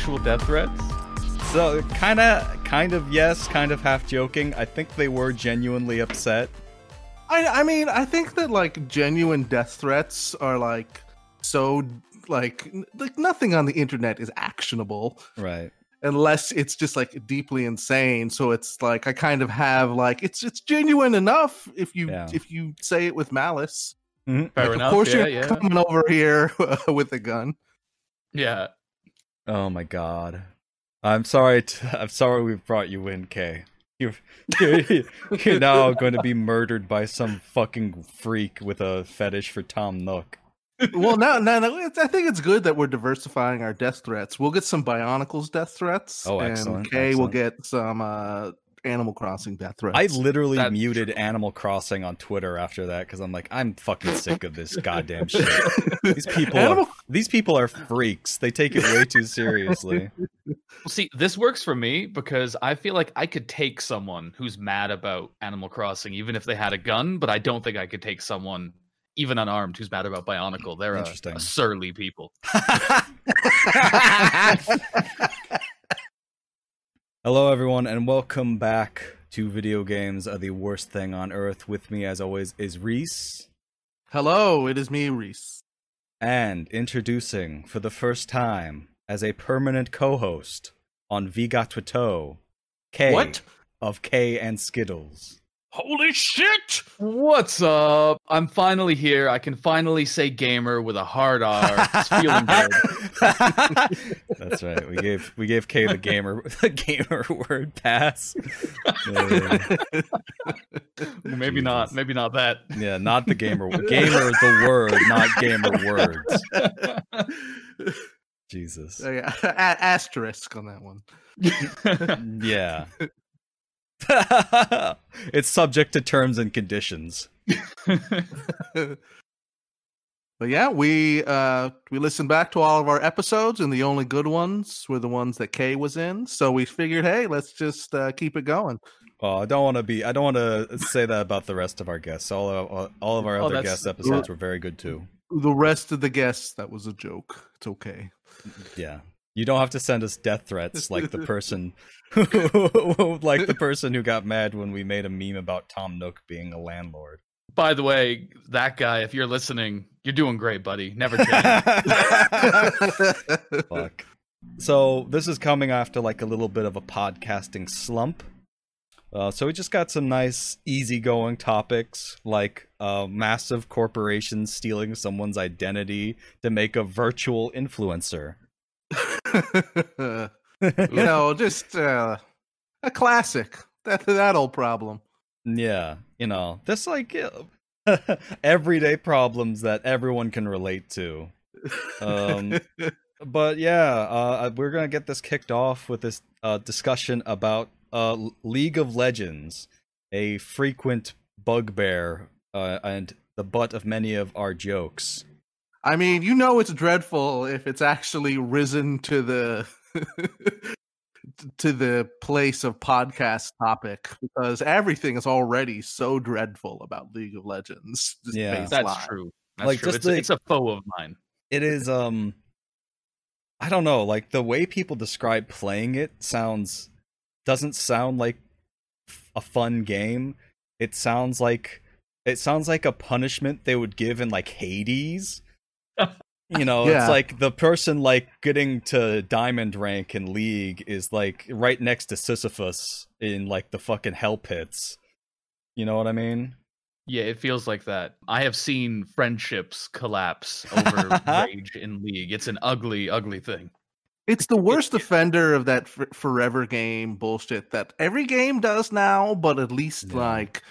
Did you get actual death threats? So kind of, kind of yes, kind of half joking. I think they were genuinely upset. I I mean, I think that like genuine death threats are like so like n- like nothing on the internet is actionable Right. unless it's just like deeply insane. So it's like I kind of have like it's it's genuine enough if you Yeah. if you say it with malice. Mhm. Fair Like, enough. Of course, yeah, you're yeah. coming over here with a gun. Yeah. Oh my god. I'm sorry. T- I'm sorry we brought you in, Kay. You're, you're, you're now going to be murdered by some fucking freak with a fetish for Tom Nook. well, now, now, now it's, I think it's good that we're diversifying our death threats. We'll get some Bionicles death threats. Oh, and excellent, Kay will get some uh, Animal Crossing death threats. I literally That's muted Animal Crossing on Twitter after that because I'm like, I'm fucking sick of this goddamn shit. These people, Animal are, these people are freaks. They take it way too seriously. Well, see, this works for me because I feel like I could take someone who's mad about Animal Crossing, even if they had a gun, but I don't think I could take someone, even unarmed, who's mad about Bionicle. They're a, Interesting. a surly people. Hello, everyone, and welcome back to Video Games Are the Worst Thing on Earth. With me, as always, is Reese. Hello, it is me, Reese. And introducing for the first time as a permanent co host on Viga Twito, K What? of K and Skittles. Holy shit! What's up? I'm finally here. I can finally say gamer with a hard R. It's feeling good. That's right. We gave we gave K the gamer the gamer word pass. Uh, Maybe not. Maybe not that. yeah, not the gamer gamer the word, not gamer words. Jesus. Uh, yeah, a- asterisk on that one. Yeah. it's subject to terms and conditions. but yeah, we uh we listened back to all of our episodes, and the only good ones were the ones that Kay was in. So we figured, hey, let's just uh, keep it going. Oh, I don't want to be. I don't want to say that about the rest of our guests. All of all of our Oh, other guest episodes were very good too. The rest of the guests, that was a joke. It's okay. Yeah, you don't have to send us death threats like the person, like the person who got mad when we made a meme about Tom Nook being a landlord. By the way, that guy, if you're listening, you're doing great, buddy. Never change. Fuck. So this is coming after like a little bit of a podcasting slump. Uh, so we just got some nice, easygoing topics like uh, massive corporations stealing someone's identity to make a virtual influencer. you know, just uh, a classic. That that old problem. Yeah, you know, this like uh, everyday problems that everyone can relate to. Um, but yeah, uh, we're gonna get this kicked off with this uh, discussion about uh, League of Legends, a frequent bugbear uh, and the butt of many of our jokes. I mean, you know, it's dreadful if it's actually risen to the to the place of podcast topic because everything is already so dreadful about League of Legends. just Yeah. That's baseline. true. That's Like, true. just It's, the- it's a foe of mine. It is um, I don't know, like the way people describe playing it sounds doesn't sound like a fun game. It sounds like it sounds like a punishment they would give in like Hades. You know, Yeah. it's like the person like getting to diamond rank in League is like right next to Sisyphus in like the fucking hell pits. You know what I mean? Yeah, it feels like that. I have seen friendships collapse over rage in League. It's an ugly, ugly thing. It's the worst offender of that f- forever game bullshit that every game does now, but at least Yeah. like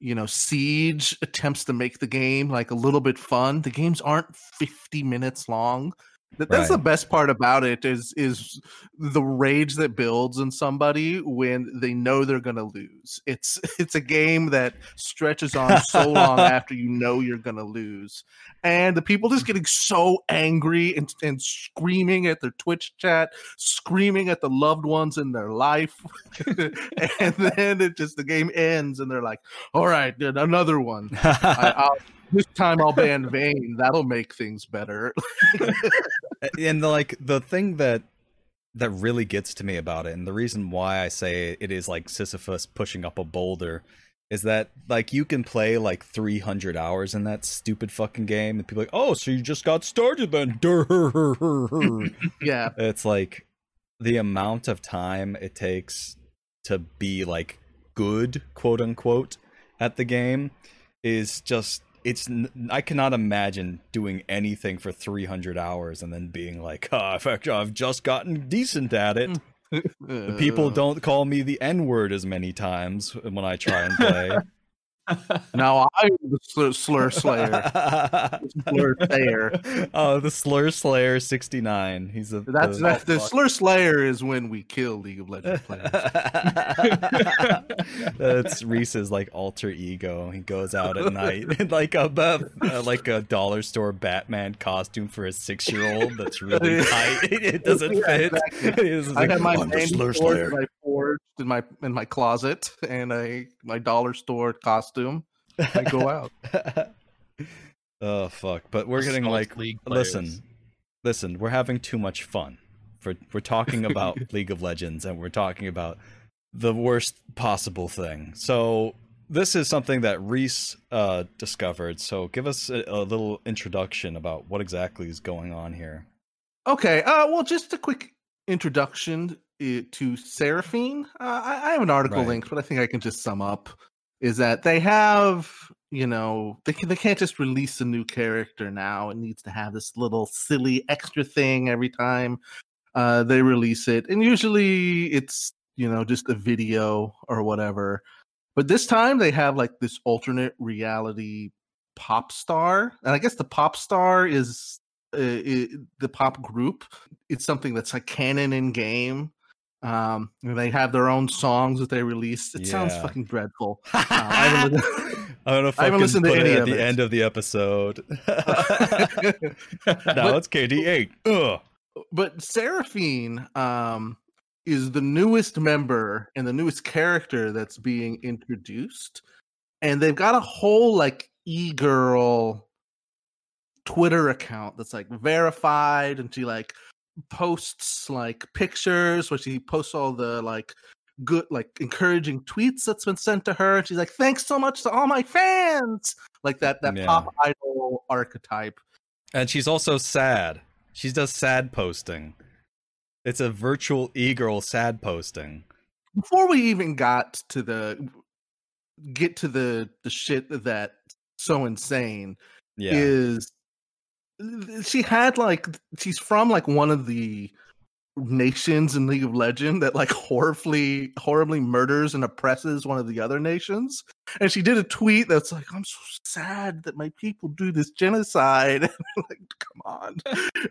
you know, Siege attempts to make the game like a little bit fun. The games aren't 50 minutes long. Th- That's the best part about it is is the rage that builds in somebody when they know they're gonna lose. It's it's a game that stretches on so long after you know you're gonna lose, and the people just getting so angry and, and screaming at their Twitch chat, screaming at the loved ones in their life, and then it just the game ends and they're like, "All right, another one. I, this time I'll ban Vayne. That'll make things better." And the, like the thing that that really gets to me about it, and the reason why I say it is like Sisyphus pushing up a boulder, is that like you can play like 300 hours in that stupid fucking game, and people are like, oh, so you just got started then? Yeah. it's like the amount of time it takes to be like good, quote unquote, at the game is just it's I cannot imagine doing anything for 300 hours and then being like, oh, I've just gotten decent at it. The People uh. don't call me the N word as many times when I try and play. Now I'm the slur, slur slayer. Slur slayer. oh, the Slur Slayer 69. He's a That's the- that's the slur slayer is when we kill League of Legends players. That's Reese's like alter ego. He goes out at night in like a uh, like a dollar store Batman costume for a six year old. That's really tight. It doesn't Yeah, fit. exactly. It's I like, have my "I'm name Slur Slayer." I forged in my in my closet and a my dollar store costume. I go out. oh fuck! But we're getting like League players. listen, listen. We're having too much fun. For we're talking about League of Legends and we're talking about the worst possible thing. So this is something that Reese uh, discovered. So give us a, a little introduction about what exactly is going on here. Okay. Uh, well, just a quick introduction to Seraphine. Uh, I, I have an article Right. linked, but I think I can just sum up. Is that they have, you know, they can, they can't just release a new character now. It needs to have this little silly extra thing every time uh, they release it, and usually it's you know just a video or whatever. But this time they have like this alternate reality pop star, and I guess the pop star is uh, i the pop group. It's something that's like canon in game. Um, and they have their own songs that they release. It sounds fucking dreadful. Uh, I haven't I'm gonna I fucking haven't listened to it at the it. end of the episode. Now it's KDA. Ugh. but Seraphine um is the newest member and the newest character that's being introduced and they've got a whole like e-girl twitter account that's like verified and she like posts like pictures where she posts all the like good like encouraging tweets that's been sent to her and she's like thanks so much to all my fans like that that Yeah. pop idol archetype And she's also sad. She does sad posting. It's a virtual e-girl sad posting. before we even got to the get to the the shit that so insane Yeah. is she had like she's from like one of the nations in League of Legend that like horribly horribly murders and oppresses one of the other nations. And she did a tweet that's like, I'm so sad that my people do this genocide. like, come on.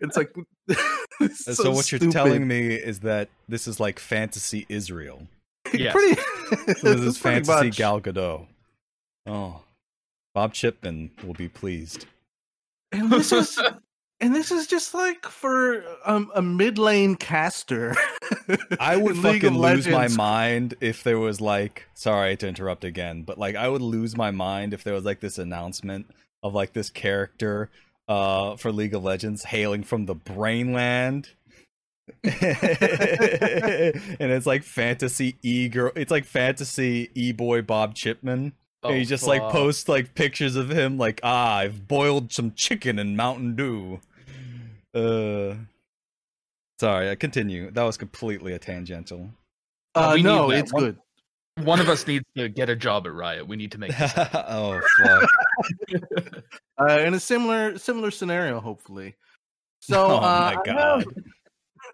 It's like it's And so, what you're telling me is that this is like fantasy Israel. Yes. pretty So this is fantasy much. Gal Gadot. Oh. Bob Chipman will be pleased. And this is and this is just like for um, a mid lane caster. I would fucking lose my mind if there was like sorry to interrupt again, but like I would lose my mind if there was like this announcement of like this character uh for League of Legends hailing from the Brainland. and it's like fantasy e girl it's like fantasy e boy Bob Chipman. Oh, and he just like fuck. posts like pictures of him like ah I've boiled some chicken in Mountain Dew. Uh sorry, I continue. That was completely a tangential. uh, we no, it's one. good. One of us needs to get a job at Riot. We need to make this. oh fuck. Uh, in a similar similar scenario, hopefully. So oh uh, my I god.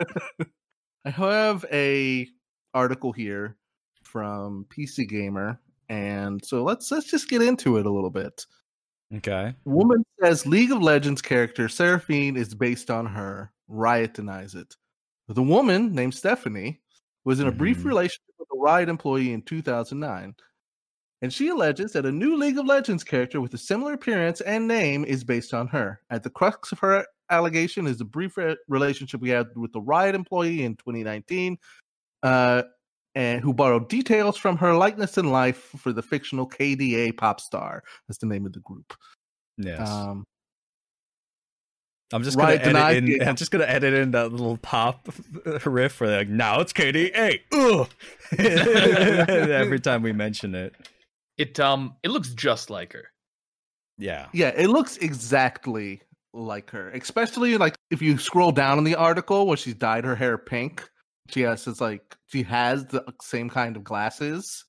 have- I have a article here from PC Gamer, and so let's let's just get into it a little bit. Okay. Woman says League of Legends character Seraphine is based on her. Riot denies it. The woman named Stephanie was in a brief Mhm. relationship with a Riot employee in 2009. And she alleges that a new League of Legends character with a similar appearance and name is based on her. At the crux of her allegation is the brief re- relationship we had with the Riot employee in 2019, uh, and who borrowed details from her likeness and life for the fictional KDA pop star. That's the name of the group. Yes. Um, I'm just gonna edit in. game. I'm just gonna edit in that little pop riff where they're like, now it's KDA. Hey, ugh. Every time we mention it, It um it looks just like her. yeah, Yeah, it looks exactly like her. Especially like if you scroll down in the article where she's dyed her hair pink. She has it's like she has the same kind of glasses.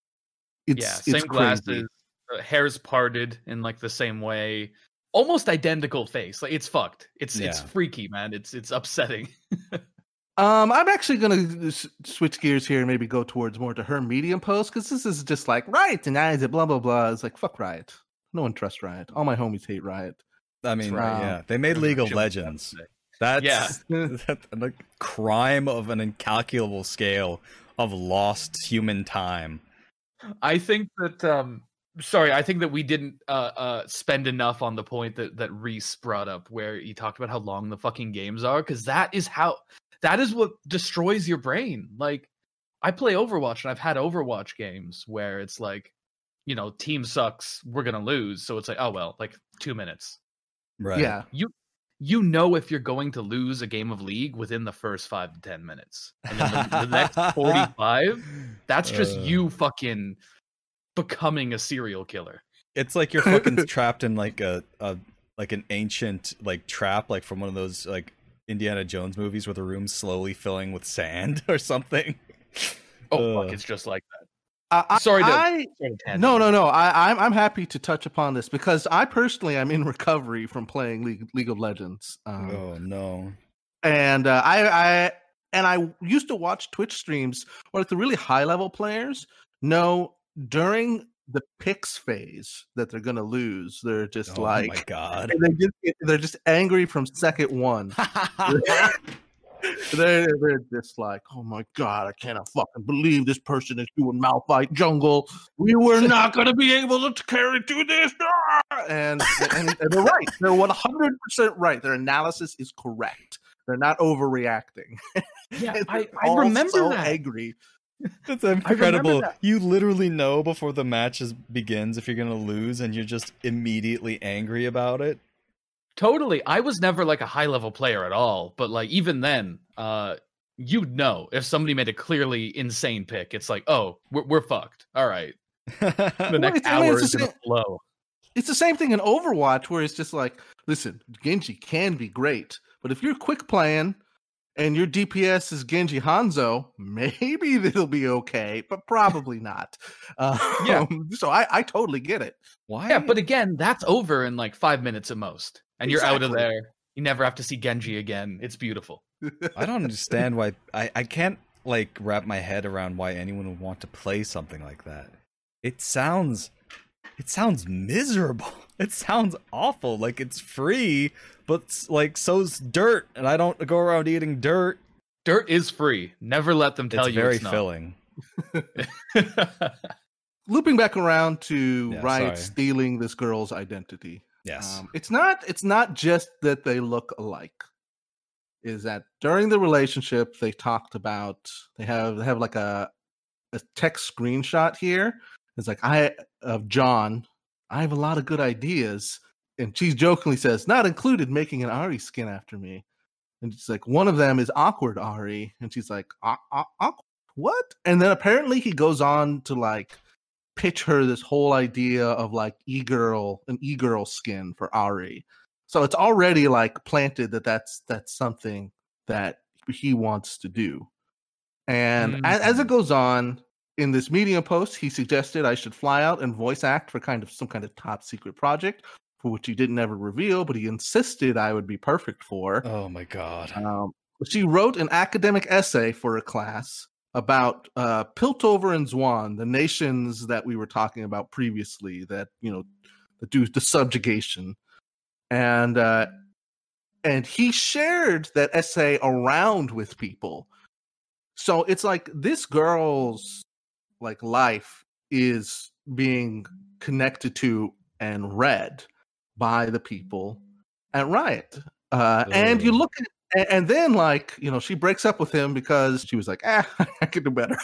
It's, yeah, same crazy. glasses, uh, hair's parted in like the same way. Almost identical face. Like it's fucked. It's it's freaky, man. It's it's upsetting. Um, I'm actually gonna s- switch gears here and maybe go towards more to her medium post because this is just like Riot denies it, blah blah blah. It's like fuck Riot. No one trusts Riot. All my homies hate Riot. I mean, right. yeah, they made League of Legends. That's Yeah. that's a crime of an incalculable scale of lost human time. I think that um sorry, I think that we didn't uh uh spend enough on the point that that Reese brought up where he talked about how long the fucking games are cuz that is how that is what destroys your brain. Like I play Overwatch and I've had Overwatch games where it's like you know, team sucks, we're going to lose, so it's like oh well, like 2 minutes. Right. Yeah, You you know if you're going to lose a game of league within the first 5 to 10 minutes. And then the, the next 45 that's just Uh. you fucking becoming a serial killer. It's like you're fucking trapped in like a, a like an ancient like trap, like from one of those like Indiana Jones movies where the room's slowly filling with sand or something. Oh Uh. fuck, it's just like that. I, I- Sorry to- I, Sort no, no, no. I, I'm I'm happy to touch upon this because I personally am in recovery from playing League League of Legends. Um, oh no. and uh, I, I and I used to watch Twitch streams where like the really high level players know during the picks phase that they're gonna lose. They're just like, oh my god. they're just, they're just angry from second one. they're, they're just like, oh my god, I cannot fucking believe this person is doing Malphite jungle. We were not gonna be able to carry through this. Ah! And, and, and they're right. They're one hundred percent right. Their analysis is correct. They're not overreacting. Yeah, I, they're I all remember so that. angry. That's incredible. that. You literally know before the match is, begins if you're gonna lose, and you're just immediately angry about it. Totally. I was never like a high level player at all, but like even then, uh you'd know if somebody made a clearly insane pick. It's like, oh, we're, we're fucked. All right, the next I mean, hour is gonna same- flow. It's the same thing in Overwatch where it's just like, listen, Genji can be great, but if you're quick playing and your DPS is Genji Hanzo, maybe it'll be okay, but probably not. Um, Yeah. So I, I totally get it. Why? Yeah, but again, that's over in like five minutes at most, and you're out of there. You never have to see Genji again. It's beautiful. I don't understand why I, I can't like wrap my head around why anyone would want to play something like that. It sounds it sounds miserable. It sounds awful. Like it's free, but like so's dirt, and I don't go around eating dirt. Dirt is free. Never let them tell it's you very it's not. filling. Looping back around to Yeah, Riot sorry. stealing this girl's identity. Yes. Um, it's not it's not just that they look alike. Is that during the relationship they talked about they have they have like a a text screenshot here. It's like I of John, I have a lot of good ideas. And she jokingly says, not included making an Ahri skin after me. And it's like one of them is awkward Ahri. And she's like, "Aw- aw- awkward? What? And then apparently he goes on to like pitch her this whole idea of like e-girl an e-girl skin for Ahri. So it's already like planted that that's that's something that he wants to do. And a- as, it goes on in this medium post, he suggested I should fly out and voice act for kind of some kind of top secret project for which he didn't ever reveal, but he insisted I would be perfect for. oh my god. Um, she wrote an academic essay for a class about uh, Piltover and Zaun, the nations that we were talking about previously, that you know, that do the subjugation, and uh, and he shared that essay around with people. So it's like this girl's like life is being connected to and read by the people at Riot. Uh, and you look at and, and then like you know she breaks up with him because she was like ah i could do better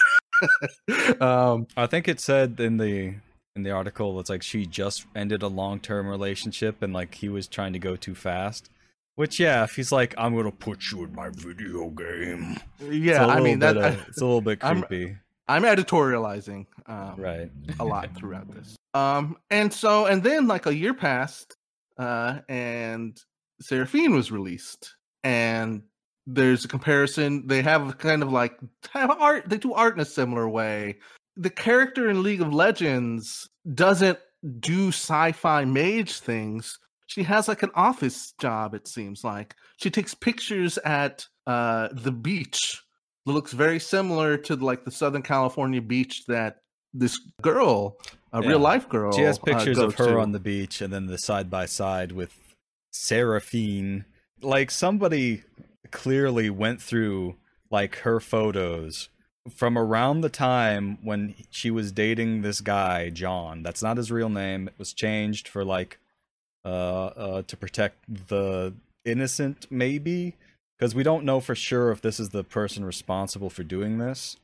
um I think it said in the in the article it's like she just ended a long term relationship and like he was trying to go too fast. Which yeah, if he's like, I'm gonna put you in my video game. Yeah, i mean that. it's a little bit I'm- creepy, I'm editorializing um, right? a lot throughout this. Um, and so and then like a year passed, uh, and Seraphine was released, and there's a comparison. They have kind of like have art. They do art in a similar way. The character in League of Legends doesn't do sci-fi mage things. She has like an office job. It seems like she takes pictures at uh, the beach. It looks very similar to like the Southern California beach that this girl, a Yeah. real life girl, She has uh, pictures of her to. on the beach, and then the side by side with Seraphine. Like somebody clearly went through like her photos from around the time when she was dating this guy John. That's not his real name. It was changed for like uh uh to protect the innocent maybe because we don't know for sure if this is the person responsible for doing this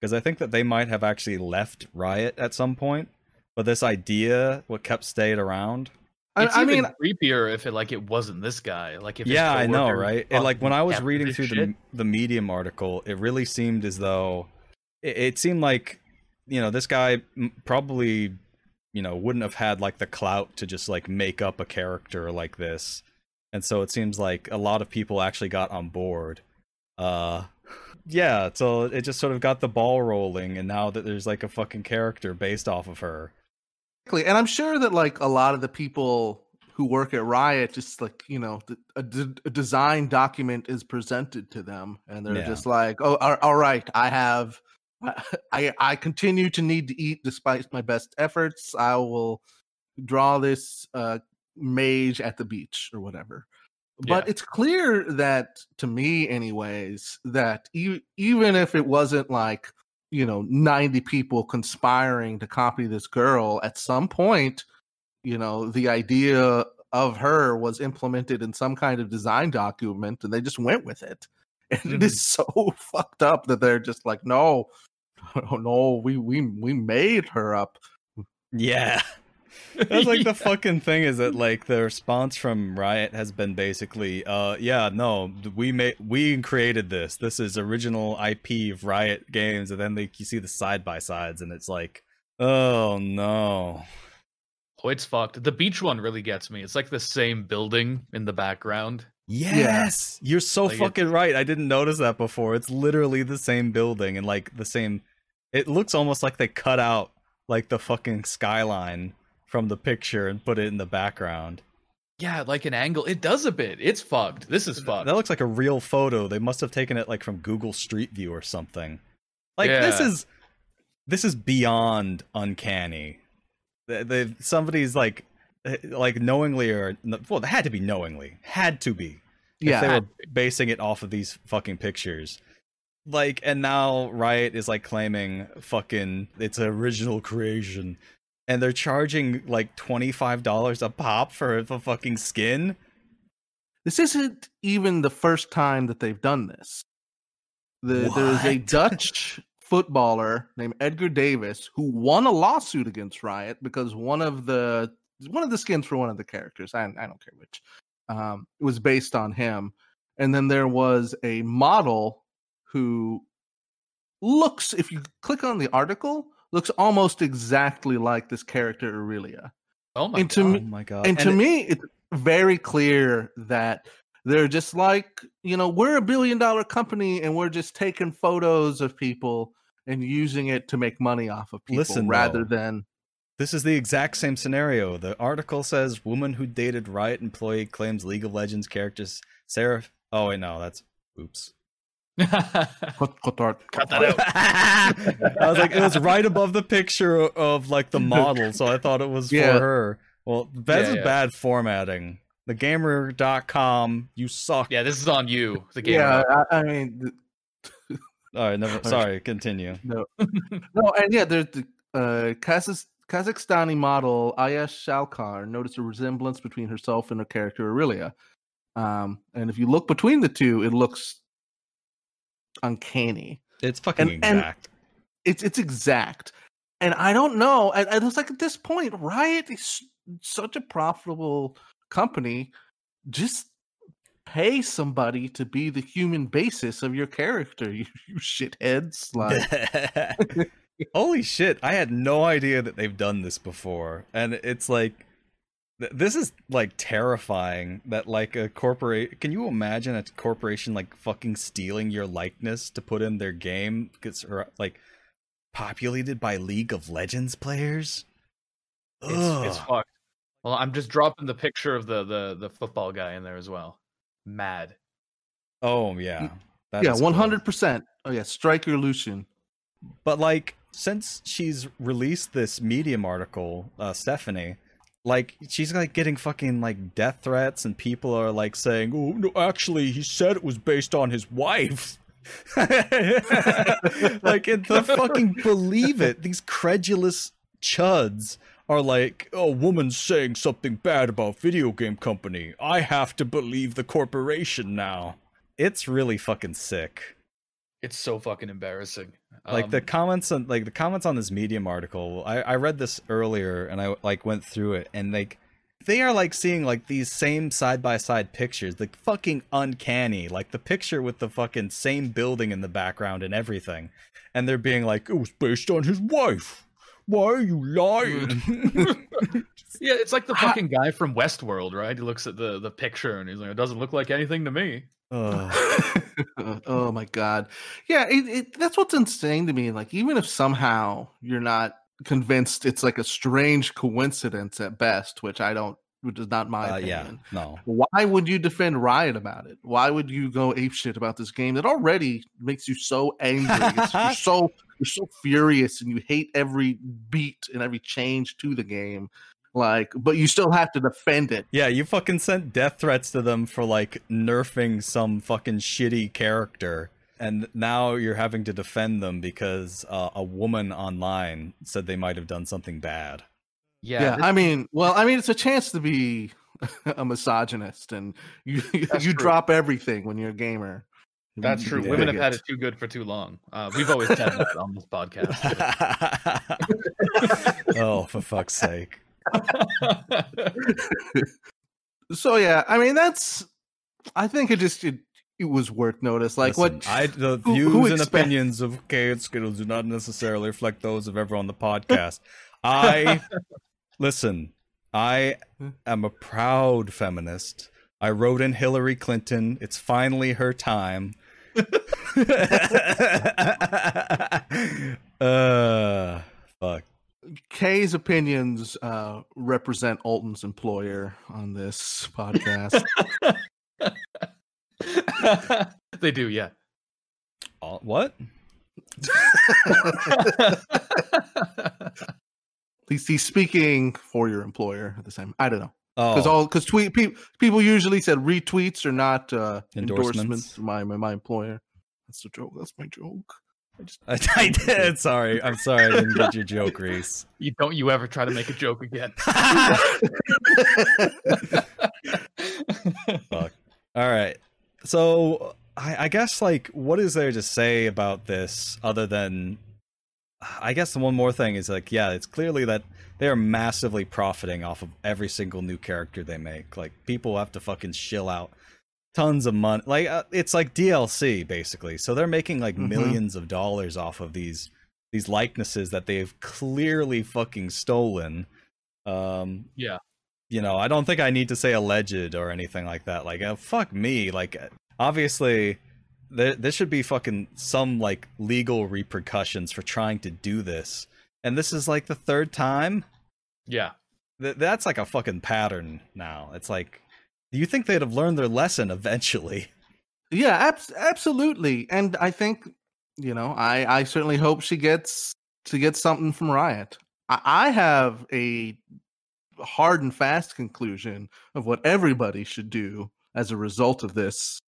because I think that they might have actually left Riot at some point but this idea what kept staying around It's I even mean, creepier if it like it wasn't this guy. Like if yeah i know right and like when i was reading through the, shit. the medium article it really seemed as though it, it seemed like you know this guy probably you know wouldn't have had like the clout to just like make up a character like this and so it seems like a lot of people actually got on board uh yeah so it just sort of got the ball rolling and now that there's like a fucking character based off of her. And I'm sure that like a lot of the people who work at Riot just like, you know, a, d- a design document is presented to them and they're Yeah. just like, "Oh, all, all right, I have I I continue to need to eat despite my best efforts. I will draw this uh mage at the beach or whatever." But Yeah. it's clear that to me anyways that e- even if it wasn't like you know 90 people conspiring to copy this girl at some point you know the idea of her was implemented in some kind of design document and they just went with it. And it is mm. so fucked up that they're just like no no we we we made her up. Yeah. That's like the fucking thing is that like the response from Riot has been basically, uh, yeah, no, we made we created this. This is original IP of Riot games, and then like you see the side by sides, and it's like, oh no, Oh, it's fucked. The beach one really gets me. It's like the same building in the background. yes, you're so Like, it- fucking right. I didn't notice that before. It's literally the same building and like the same. It looks almost like they cut out like the fucking skyline from the picture and put it in the background. Yeah, like an angle. It does a bit. It's fucked. This is fucked. That looks like a real photo. They must have taken it like from Google Street View or something. Like this is this is beyond uncanny. They, they somebody's like eh, like knowingly or well, it had to be knowingly, had to be. if yeah they were basing it off of these fucking pictures. Like, and now Riot is like claiming fucking it's an original creation, and they're charging like twenty five dollars a pop for the fucking skin. this isn't even the first time that they've done this. The, there is a Dutch footballer named Edgar Davids who won a lawsuit against Riot because one of the one of the skins for one of the characters, I, I don't care which, um, was based on him. And then there was a model who looks, if you click on the article, looks almost exactly like this character Aurelia. oh my and to god. me- oh my god! and to it- me it's very clear that they're just like you know we're a billion dollar company and we're just taking photos of people and using it to make money off of people Listen, rather though. than This is the exact same scenario. The article says woman who dated Riot employee claims League of Legends characters Sarah. Oh wait, no, that's oops. Cut- cut Cut that out. I was like, it was right above the picture of like the model, so I thought it was Yeah. for her. Well, that's Yeah, yeah. bad formatting. Thegamer.com, you suck. yeah, this is on you. The game. yeah I, I mean th- All right, never. Sorry, continue. no no and yeah there's the uh Kazakh, kazakhstani model Ayash Shalkar noticed a resemblance between herself and her character Aurelia um and if you look between the two it looks uncanny It's fucking And- and- exact. it's it's exact and i don't know and, and it's like at this point riot is such a profitable company just pay somebody to be the human basis of your character. You, you shitheads. Like, Holy shit! I had no idea that they've done this before, and it's like this is like terrifying. That like a corporate. Can you imagine a corporation like fucking stealing your likeness to put in their game? gets like populated by League of Legends players. It's, it's fucked. Well, I'm just dropping the picture of the the the football guy in there as well. Mad. Oh yeah, That yeah, one hundred percent. Oh yeah, Striker Lucian. But like, since she's released this Medium article, uh, Stephanie, like she's like getting fucking like death threats, and people are like saying, "Oh no, actually, he said it was based on his wife." like, they fucking believe it. These credulous chuds are like, a woman saying something bad about video game company. I have to believe the corporation now." It's really fucking sick It's so fucking embarrassing. like the Um, comments on like the comments on this medium article I, I read this earlier and i like went through it and like they are like seeing like these same side by side pictures like fucking uncanny like the picture with the fucking same building in the background and everything and they're being like it was based on his wife why are you lying yeah, it's like the fucking guy from Westworld, right? He looks at the the picture and he's like, "It doesn't look like anything to me." Oh my god. Yeah, it, it, that's what's insane to me. Like, even if somehow you're not convinced it's like a strange coincidence at best, which I don't, which is not my uh, yeah opinion. no Why would you defend Riot about it? Why would you go apeshit about this game that already makes you so angry? You're so you're so furious and you hate every beat and every change to the game. Like, but you still have to defend it. Yeah, you fucking sent death threats to them for like nerfing some fucking shitty character. And now you're having to defend them because uh, a woman online said they might have done something bad. Yeah, Yeah, this- I mean, well, I mean, it's a chance to be a misogynist, and you you, That's you true. drop everything when you're a gamer. that's true. Yeah. Women have had it too good for too long. Uh, we've always said that on this podcast. oh, for fuck's sake. So yeah, I mean, that's. I think it just it, it was worth notice. Like Listen, what I the who- views who and expect- opinions of K and Skittles do not necessarily reflect those of everyone on the podcast. I listen. I am a proud feminist. I wrote in Hillary Clinton. It's finally her time. uh, fuck. Kay's opinions uh, represent Alton's employer on this podcast. they do, yeah. Uh, what? At least he's speaking for your employer at the same. I don't know because Oh, all because tweet pe- people usually said retweets are not uh, Endorsements. endorsements. to My, my my employer. That's the joke. That's my joke. I just I, I did. Sorry, I'm sorry. I didn't get your joke, Reese. You don't you ever try to make a joke again. Fuck. All right. So I, I guess like what is there to say about this other than I guess the one more thing is like yeah, it's clearly that they are massively profiting off of every single new character they make. Like people have to fucking shill out tons of money. Like uh, it's like DLC basically. So they're making like Mhm. millions of dollars off of these these likenesses that they've clearly fucking stolen. Um yeah. you know, I don't think I need to say alleged or anything like that. Like, uh, fuck me. Like, uh, obviously, there there should be fucking some like legal repercussions for trying to do this. And this is like the third time. Yeah. Th- that's like a fucking pattern now. It's like, you think they'd have learned their lesson eventually? Yeah, abs- absolutely. And I think, you know, I I certainly hope she gets to get something from Riot. I, I have a hard and fast conclusion of what everybody should do as a result of this.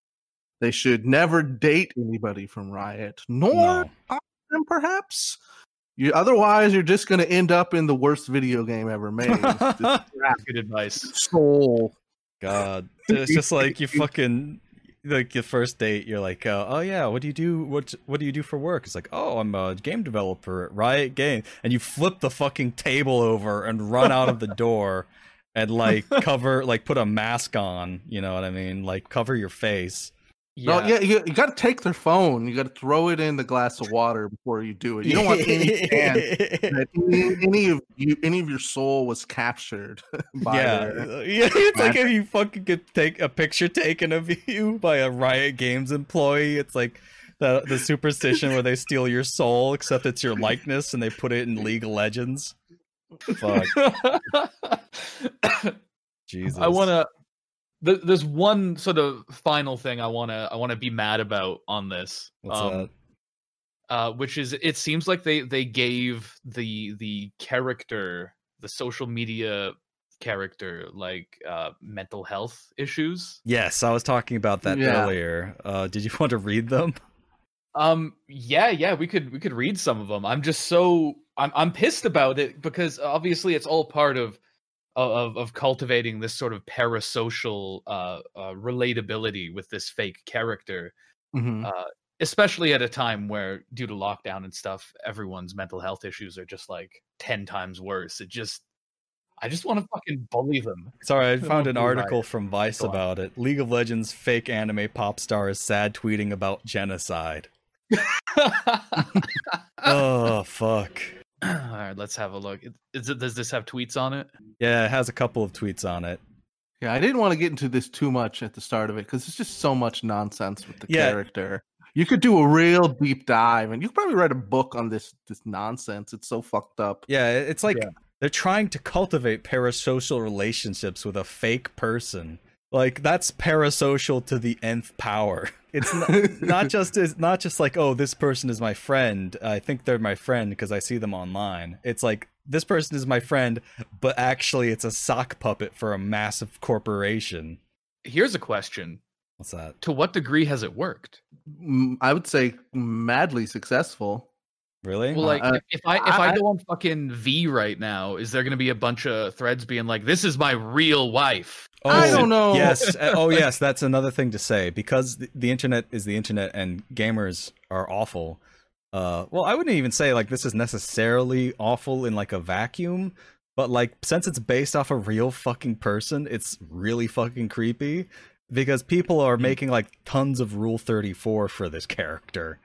They should never date anybody from Riot, nor No. them, perhaps. You otherwise you're just going to end up in the worst video game ever made. Good advice. soul. God, it's just like you fucking like your first date. You're like, uh, oh yeah, what do you do? What what do you do for work? It's like, oh, I'm a game developer at Riot Game, and you flip the fucking table over and run out of the door, and like cover like put a mask on. You know what I mean? Like cover your face. No, yeah, you, you got to take their phone. You got to throw it in the glass of water before you do it. You don't want any that any, any of you, any of your soul was captured by yeah, their- uh, yeah. It's like if you fucking could take a picture taken of you by a Riot Games employee. It's like the the superstition where they steal your soul, except it's your likeness, and they put it in League of Legends. Fuck, Jesus. I want to. Th- there's one sort of final thing I want to I want to be mad about on this. What's um, that? uh, which is it seems like they they gave the the character the social media character like uh mental health issues Yes, I was talking about that Yeah. earlier. Uh, did you want to read them? um yeah yeah we could we could read some of them i'm just so i'm i'm pissed about it because obviously it's all part of of of cultivating this sort of parasocial uh, uh relatability with this fake character Mhm. uh especially at a time where due to lockdown and stuff everyone's mental health issues are just like 10 times worse it just i just want to fucking bully them Sorry, I found an article from Vice about it. League of Legends fake anime pop star is sad tweeting about genocide. oh fuck. all right let's have a look is it, does this have tweets on it Yeah, it has a couple of tweets on it. Yeah, I didn't want to get into this too much at the start of it because it's just so much nonsense with the Yeah. character. You could do a real deep dive, and you could probably write a book on this this nonsense. It's so fucked up. Yeah, it's like Yeah. they're trying to cultivate parasocial relationships with a fake person. Like that's parasocial to the nth power. It's not, not just it's not just like oh this person is my friend. I think they're my friend because I see them online. It's like this person is my friend, but actually it's a sock puppet for a massive corporation. here's a question What's that? to what degree has it worked Mm, I would say madly successful. Really? well like Uh, if, if i if i, I- go on fucking v right now is there going to be a bunch of threads being like this is my real wife Oh, I don't know. Yes. uh, Oh, yes. That's another thing to say because the, the internet is the internet and gamers are awful. Uh, well, I wouldn't even say like this is necessarily awful in like a vacuum, but like since it's based off a real fucking person, it's really fucking creepy because people are making like tons of Rule Thirty Four for this character.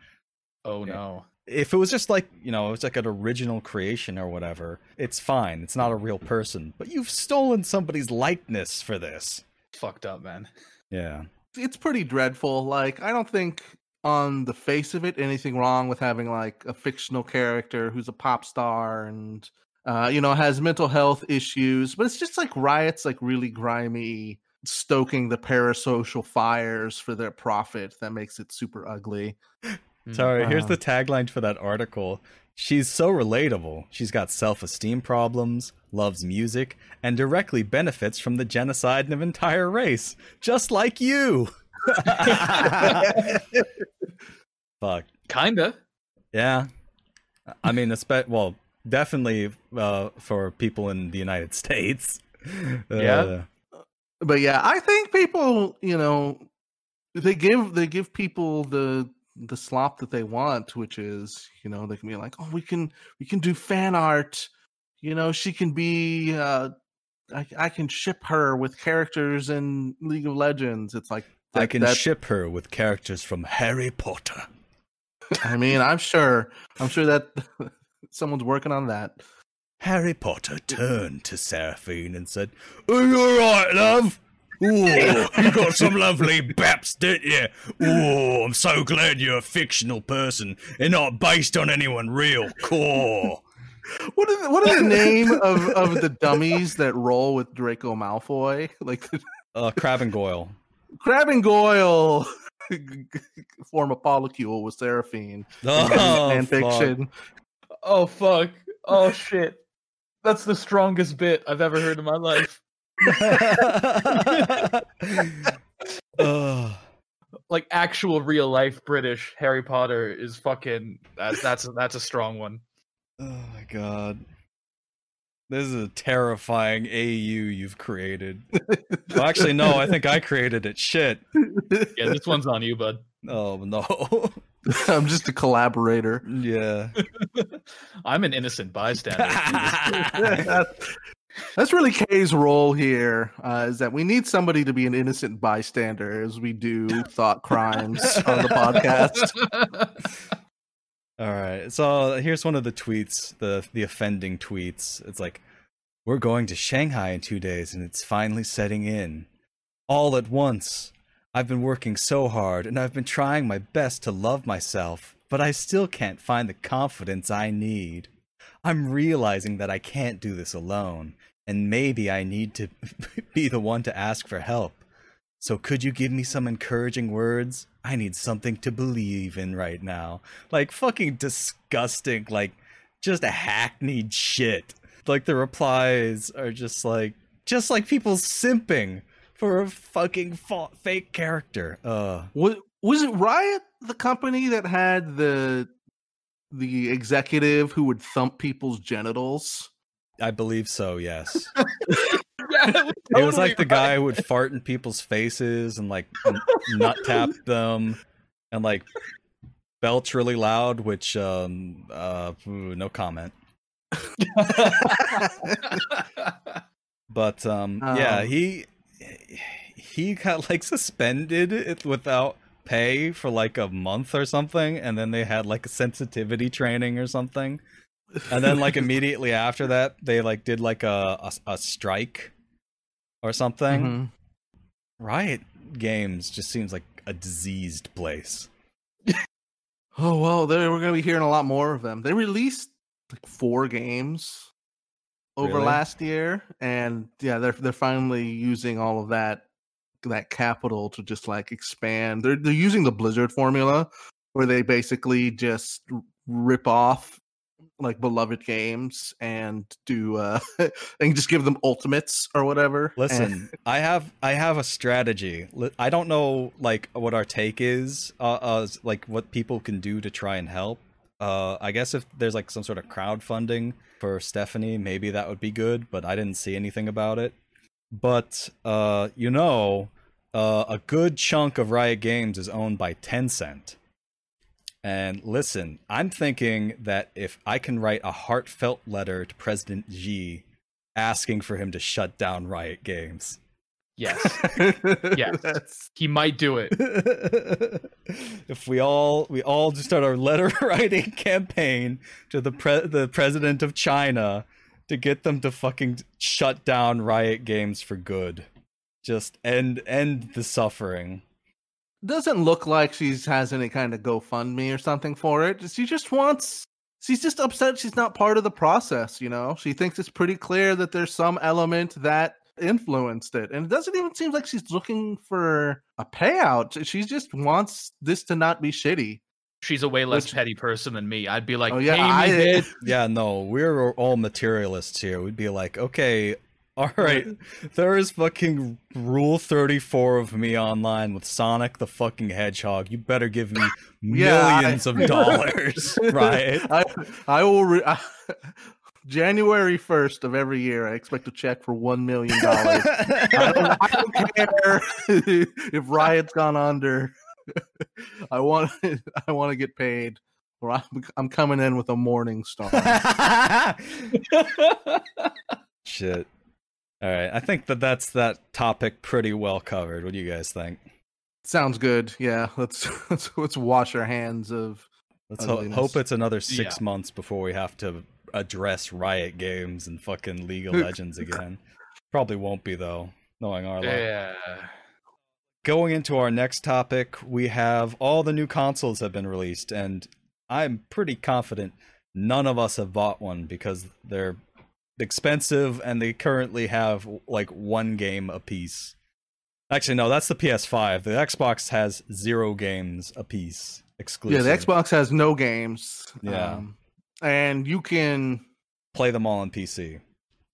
oh Yeah. no If it was just like you know, it's like an original creation or whatever, it's fine. It's not a real person, but you've stolen somebody's likeness for this. fucked up man Yeah. It's pretty dreadful. Like I don't think on the face of it anything wrong with having like a fictional character who's a pop star and uh, you know has mental health issues, but it's just like riots, like really grimy, stoking the parasocial fires for their profit. That makes it super ugly. Sorry, here's Uh. the tagline for that article. She's so relatable. She's got self esteem problems, loves music, and directly benefits from the genocide of an entire race, just like you. Fuck. kinda Yeah. I mean, espe- well, definitely uh, for people in the United States. Yeah. Uh, but yeah, I think people, you know, they give they give people the the slop that they want, which is, you know, they can be like, oh, we can we can do fan art. You know, she can be. uh I, I can ship her with characters in League of Legends. It's like I can that- ship her with characters from Harry Potter. I mean, I'm sure. I'm sure that someone's working on that. Harry Potter turned to Seraphine and said, Are you alright, love? Ooh, you got some lovely baps, didn't you? Ooh, I'm so glad you're a fictional person and not based on anyone real. Cool. What is what is the name of, of the dummies that roll with Draco Malfoy? Like Uh, Crabbe and Goyle. Crabbe and Goyle form a polycule with Seraphine. Oh, fan fiction. oh fuck oh shit that's the strongest bit i've ever heard in my life Ugh. like actual real life british harry potter is fucking that's that's that's a strong one oh my god. This is a terrifying AU you've created. Well, actually, no, I think I created it. Shit. yeah this one's on you bud Oh, no. I'm just a collaborator. yeah. i'm an innocent bystander That's really Kay's role here. Uh, is that we need somebody to be an innocent bystander as we do thought crimes on the podcast. All right. So here's one of the tweets, the the offending tweets. It's like, "We're going to Shanghai in 2 days and it's finally setting in. All at once. I've been working so hard and I've been trying my best to love myself, but I still can't find the confidence I need. I'm realizing that I can't do this alone, and maybe I need to be the one to ask for help. So could you give me some encouraging words? I need something to believe in right now. Like fucking disgusting, like just a hackneyed shit. Like the replies are just like just like people simping for a fucking fa- fake character. Uh Was was it Riot the company that had the the executive who would thump people's genitals? I believe so, yes. Yeah, It was like the guy who would fart in people's faces and like nut tap them and like belch really loud, which um uh ooh, no comment. But um yeah, Um. he he got like suspended without pay for like a month or something and then they had like a sensitivity training or something. And then like immediately after that they like did like a a, a strike or something. Mhm. Riot Games just seems like a diseased place. Oh well, we're gonna be hearing a lot more of them. They released like four games over Really? last year, and yeah, they're they're finally using all of that that capital to just like expand. They're they're using the Blizzard formula, where they basically just rip off like beloved games and do uh and just give them ultimates or whatever. And- Listen, I have I have a strategy. I don't know like what our take is, uh, uh like what people can do to try and help. Uh, I guess if there's like some sort of crowdfunding for Stephanie, maybe that would be good. But I didn't see anything about it. But uh, you know, uh, a good chunk of Riot Games is owned by Tencent. And listen, I'm thinking that if I can write a heartfelt letter to President Xi asking for him to shut down Riot Games. yes, Yes. That's- he might do it. if we all we all just start our letter writing campaign to the pre- the president of China to get them to fucking shut down Riot Games for good. Just end end the suffering. doesn't look like she has any kind of GoFundMe or something for it. She just wants. She's just upset she's not part of the process. You know, she thinks it's pretty clear that there's some element that influenced it, and it doesn't even seem like she's looking for a payout. She just wants this to not be shitty. She's a way less Which- petty person than me. I'd be like, oh yeah, pay me, I, bitch. Yeah, no, we're all materialists here. We'd be like, okay, all right, there is fucking rule 34 of me online with Sonic the fucking Hedgehog. You better give me Yeah, I- millions of dollars, right? I I will. Re- January first of every year, I expect a check for one million dollars. I don't, I don't care if Riot's gone under. I want I want to get paid, or I'm, I'm coming in with a morning star. Shit. All right, I think that that's that topic pretty well covered. What do you guys think? Sounds good. Yeah, let's let's let's wash our hands of. Let's ho- hope it's another six Yeah. months before we have to address Riot Games and fucking League of Legends again. Probably won't be though, knowing our luck. Yeah. Going into our next topic, we have all the new consoles have been released, and I'm pretty confident none of us have bought one because they're expensive and they currently have like one game a piece. Actually, no, that's the PS5. The Xbox has zero games a piece exclusive. Yeah, the Xbox has no games. Yeah. um, and you can play them all on PC.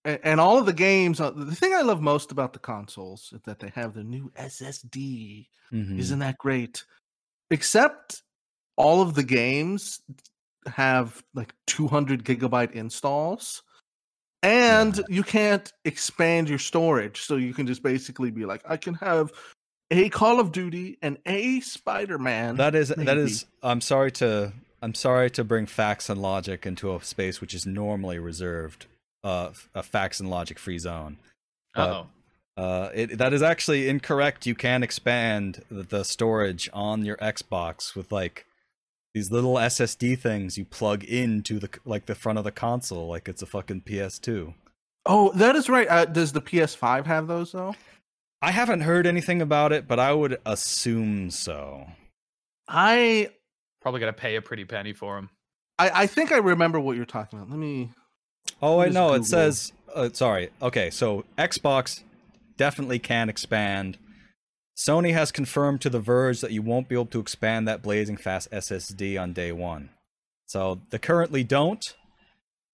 and, and all of the games. uh, The thing I love most about the consoles is that they have the new SSD. Mhm. Isn't that great? Except all of the games have like 200 gigabyte installs. And Yeah. you can't expand your storage. So you can just basically be like, I can have a Call of Duty and a Spider Man. That is that maybe. is. I'm sorry to I'm sorry to bring facts and logic into a space which is normally reserved uh, a facts and logic free zone. Uh oh. Uh, it, that is actually incorrect. You can expand the, the storage on your Xbox with like these little SSD things you plug into the like the front of the console, like it's a fucking PS2. Oh, that is right. Uh, does the PS5 have those though? I haven't heard anything about it, but I would assume so. I Probably got to pay a pretty penny for them. I, I think I remember what you're talking about. Let me. Oh, What wait, is no, Google? it says. Uh, sorry. Okay, so Xbox definitely can expand. Sony has confirmed to The Verge that you won't be able to expand that blazing fast SSD on day one. So they currently don't,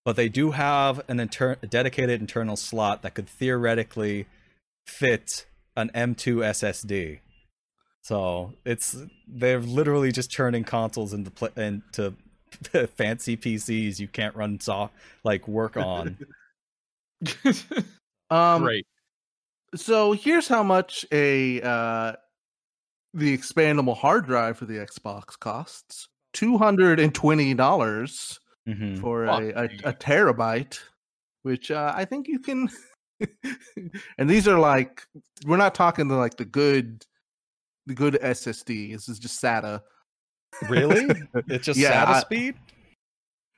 but they do have an inter- a dedicated internal slot that could theoretically fit an M2 SSD. So it's they're literally just turning consoles into pl- into fancy PCs you can't run soft like work on. Um, Great. So here's how much a uh, the expandable hard drive for the Xbox costs: two hundred and twenty dollars Mhm. for a, a, a terabyte, which uh, I think you can. and these are like we're not talking the like the good, the good SSD. This is just SATA. Really? It's just Yeah, SATA I- speed?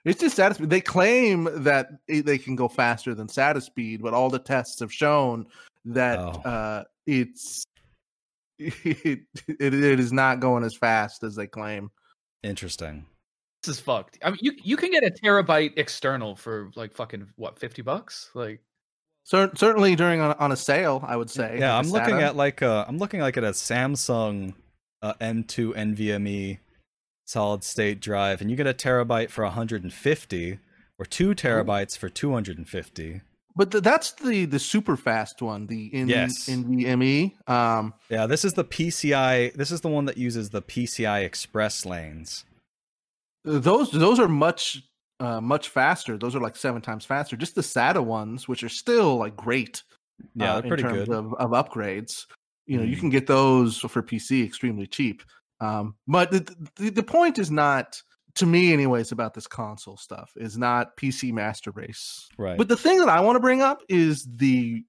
It's just SATA speed. They claim that it- they can go faster than SATA speed, but all the tests have shown that Oh. uh, it's it, it it is not going as fast as they claim. Interesting. This is fucked. I mean, you you can get a terabyte external for like fucking what fifty bucks? Like, Cer- certainly during on, on a sale, I would say. Yeah, I'm looking SATA. at like uh I'm looking like at a Samsung uh, M2 NVMe solid state drive, and you get a terabyte for 150, or two terabytes for 250. but th- that's the the super fast one, the in Yes. NVMe. Um, Yeah, this is the PCI. This is the one that uses the PCI Express lanes. those those are much uh, much faster. Those are like seven times faster. Just the SATA ones, which are still like great. Yeah, uh, they're pretty in terms good. Of, of upgrades. You know, you Mhm. can get those for PC extremely cheap. Um, but the, the the point is not to me, anyways, about this console stuff is not PC Master Race. Right. But the thing that I want to bring up is the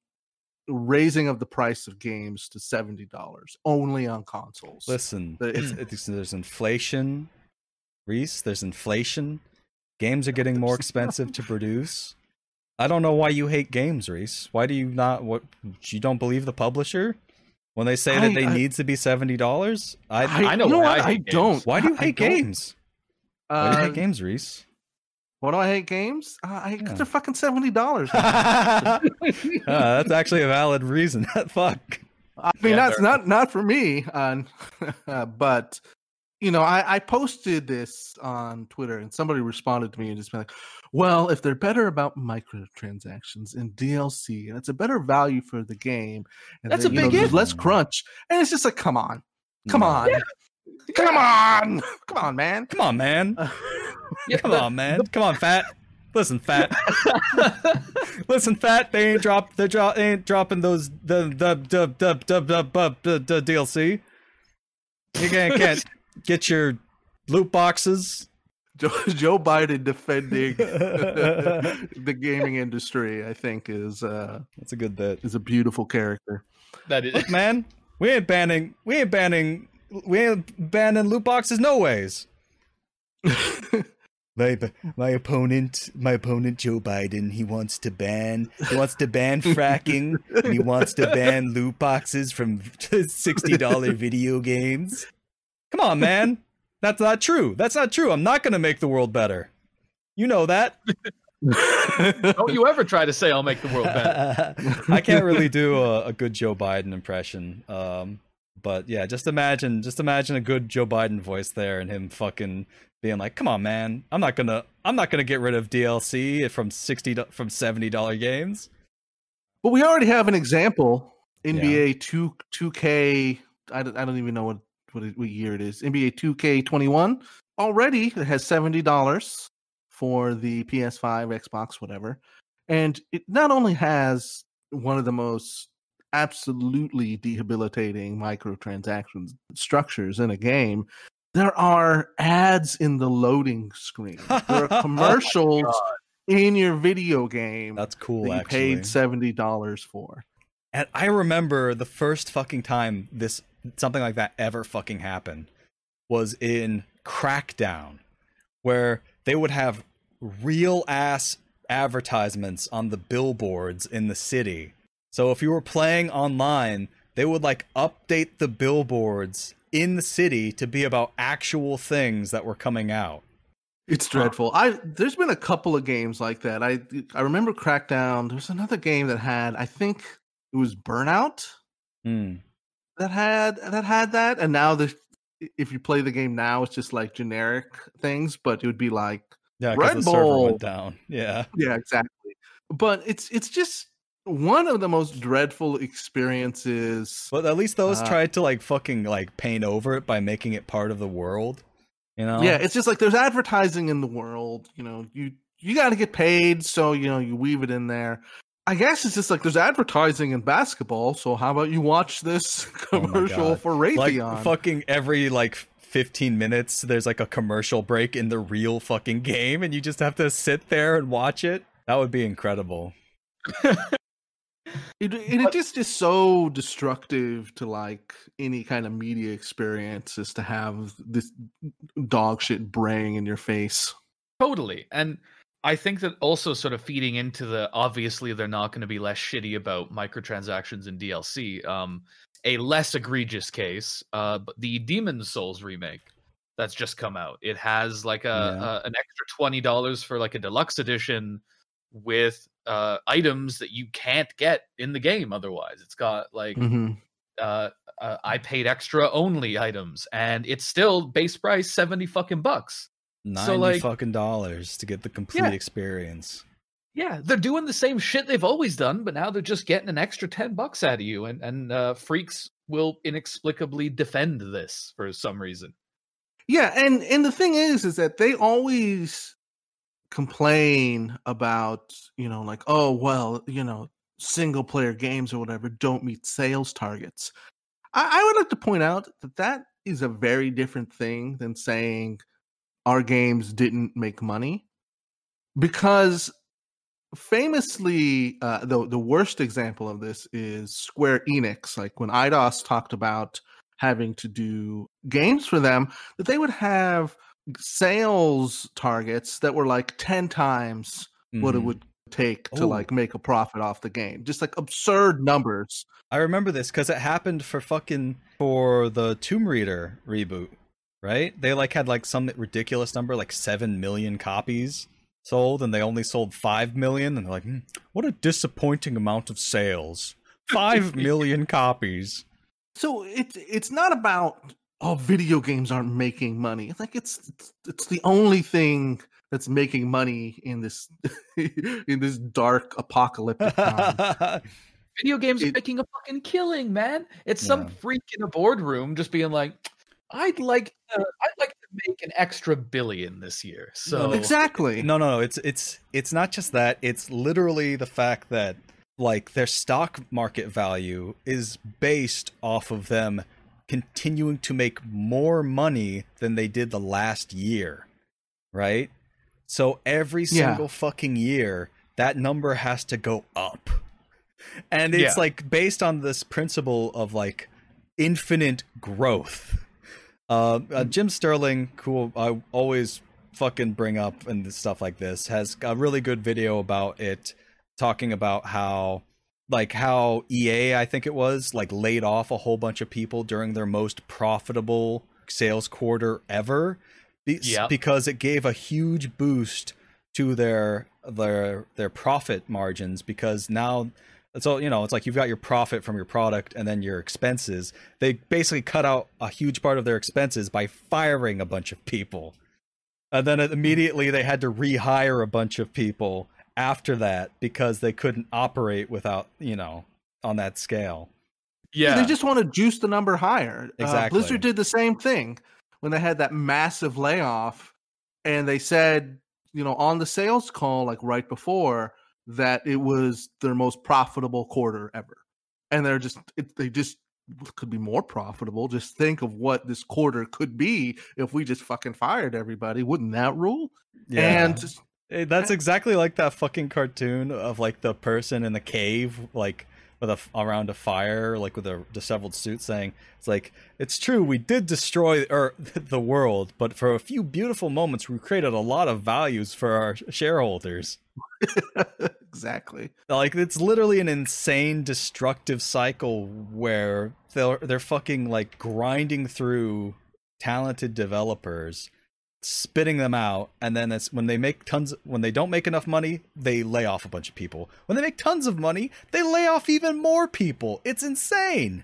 raising of the price of games to seventy dollars only on consoles. Listen, it's, it's, there's inflation, Reese. There's inflation. Games are getting more expensive to produce. I don't know why you hate games, Reese. Why do you not? What you don't believe the publisher when they say that they I- need to be seventy dollars? I, I know you why what? I I games. don't. why do you I hate don't. games? Why do you Uh, hate games, Reese? Why do I hate games? Uh, I, 'cause Yeah. they're fucking seventy dollars. Ah, that's actually a valid reason. Fuck. I mean, Yeah, that's not not for me. Uh, but you know, I, I posted this on Twitter, and somebody responded to me and just been like, "Well, if they're better about microtransactions and DLC, and it's a better value for the game, and That's then, a you know, big less crunch." And it's just like, come on, come on, come on, come on, man. Come on, man. Uh, Yeah, Come the- on, man. Come on, fat. Listen, fat. Listen, fat. They ain't drop. They drop. They ain't dropping those the the the the the the, the, the, the DLC. You can't, can't get your loot boxes. Joe, Joe Biden defending the gaming industry, I think, is uh, That's a good bit. is a beautiful character. that is Look, man, we ain't banning. We ain't banning. We ain't banning loot boxes. No ways. My my opponent, my opponent Joe Biden, he wants to ban he wants to ban fracking and he wants to ban loot boxes from sixty dollar video games. Come on, man. That's not true. That's not true. I'm not gonna make the world better. You know that. Don't you ever try to say I'll make the world better. I can't really do a, a good Joe Biden impression. Um, but yeah, just imagine, just imagine a good Joe Biden voice there, and him fucking being like, "Come on, man, I'm not gonna, I'm not gonna get rid of DLC from sixty do- from seventy dollar games." But we already have an example. NBA two two K. I don't, I don't even know what what, it- what year it is. NBA two K twenty one already it has seventy dollars for the PS5, Xbox, whatever, and it not only has one of the most absolutely debilitating microtransactions structures in a game. There are ads in the loading screen. There are oh commercials in your video game That's cool. that you actually, paid seventy dollars for. and I remember the first fucking time this something like that ever fucking happened was in Crackdown, where they would have real ass advertisements on the billboards in the city. So if you were playing online, they would like update the billboards in the city to be about actual things that were coming out. It's dreadful. I there's been a couple of games like that. I I remember Crackdown. There's another game that had I think it was Burnout Hmm. That had that had that, and now the if you play the game now, it's just like generic things, but it would be like Yeah, because Red the server Bull. went down. Yeah. yeah, exactly. But it's it's just one of the most dreadful experiences. But at least those Uh, tried to like fucking like paint over it by making it part of the world. You know? Yeah, it's just like there's advertising in the world. You know, you you got to get paid, so you know you weave it in there. I guess it's just like there's advertising in basketball, so how about you watch this Oh commercial God. for like Raytheon? fucking every like 15 minutes there's like a commercial break in the real fucking game and you just have to sit there and watch it. That would be incredible. It, it, it just is so destructive to like any kind of media experience is to have this dog shit braying in your face. Totally. And I think that also sort of feeding into the obviously they're not going to be less shitty about microtransactions and DLC. Um, a less egregious case, uh, the Demon Souls remake that's just come out. It has like a, Yeah. a an extra twenty dollars for like a deluxe edition with uh items that you can't get in the game otherwise. It's got like Mm-hmm. uh, uh I paid extra only items and it's still base price 70 fucking bucks. 90 like- fucking dollars to get the complete Yeah. experience. Yeah, they're doing the same shit they've always done, but now they're just getting an extra 10 bucks out of you and and uh freaks will inexplicably defend this for some reason. Yeah, and and the thing is, is that they always complain about you know like oh well you know single player games or whatever don't meet sales targets. I, I would like to point out that that is a very different thing than saying our games didn't make money because famously uh, the the worst example of this is Square Enix like when Eidos talked about having to do games for them that they would have sales targets that were like 10 times what it Mhm. would take to Oh. like make a profit off the game just like absurd numbers I remember this because it happened for fucking for the Tomb Raider reboot, right? They like had like some ridiculous number, like seven million copies sold, and they only sold five million, and they're like, "Hmm, what a disappointing amount of sales. Five million copies. so it's it's not about oh video games aren't making money it's like it's it's, it's the only thing that's making money in this in this dark apocalyptic time Video games are making a fucking killing, man. It's some Yeah. freak in a boardroom just being like, I'd like to, I'd like to make an extra billion this year. So exactly no, no, no. It's it's it's not just that. It's literally the fact that like their stock market value is based off of them continuing to make more money than they did the last year, right? So every Yeah. single fucking year, that number has to go up. And it's Yeah. like based on this principle of like infinite growth. Uh, uh, Jim Sterling, who I always fucking bring up and stuff like this, has a really good video about it, talking about how, like, how EA, I think it was, like, laid off a whole bunch of people during their most profitable sales quarter ever, be- Yep. because it gave a huge boost to their their their profit margins because now so you know it's like you've got your profit from your product and then your expenses they basically cut out a huge part of their expenses by firing a bunch of people and then immediately they had to rehire a bunch of people after that because they couldn't operate without you know on that scale yeah, They just want to juice the number higher. Uh, Exactly. Blizzard did the same thing when they had that massive layoff, and they said, you know, on the sales call, like right before, that it was their most profitable quarter ever. And they're just, it, they just could be more profitable. Just think of what this quarter could be if we just fucking fired everybody. Wouldn't that rule? And Eh, That's exactly like that fucking cartoon of like the person in the cave, like with a around a fire, like with a disheveled suit, saying, "It's like it's true, we did destroy or the world, but for a few beautiful moments, we created a lot of values for our shareholders." exactly. Like it's literally an insane destructive cycle where they're they're fucking like grinding through talented developers, spitting them out, and then it's when they make tons when they don't make enough money, they lay off a bunch of people. When they make tons of money, they lay off even more people. It's insane.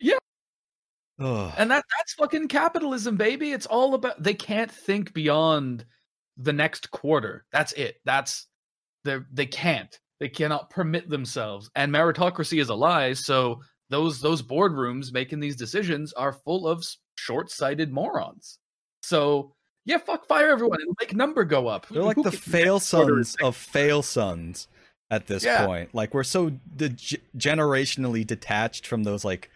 Yeah. Ugh. And that that's fucking capitalism, baby. It's all about they can't think beyond the next quarter. That's it. That's they they can't. They cannot permit themselves. And meritocracy is a lie, so those those boardrooms making these decisions are full of short-sighted morons. So, yeah, fuck fire everyone and make number go up. They're like Who the fail next quarter is sons of fail sons at this Yeah. point. Like we're so de- generationally detached from those like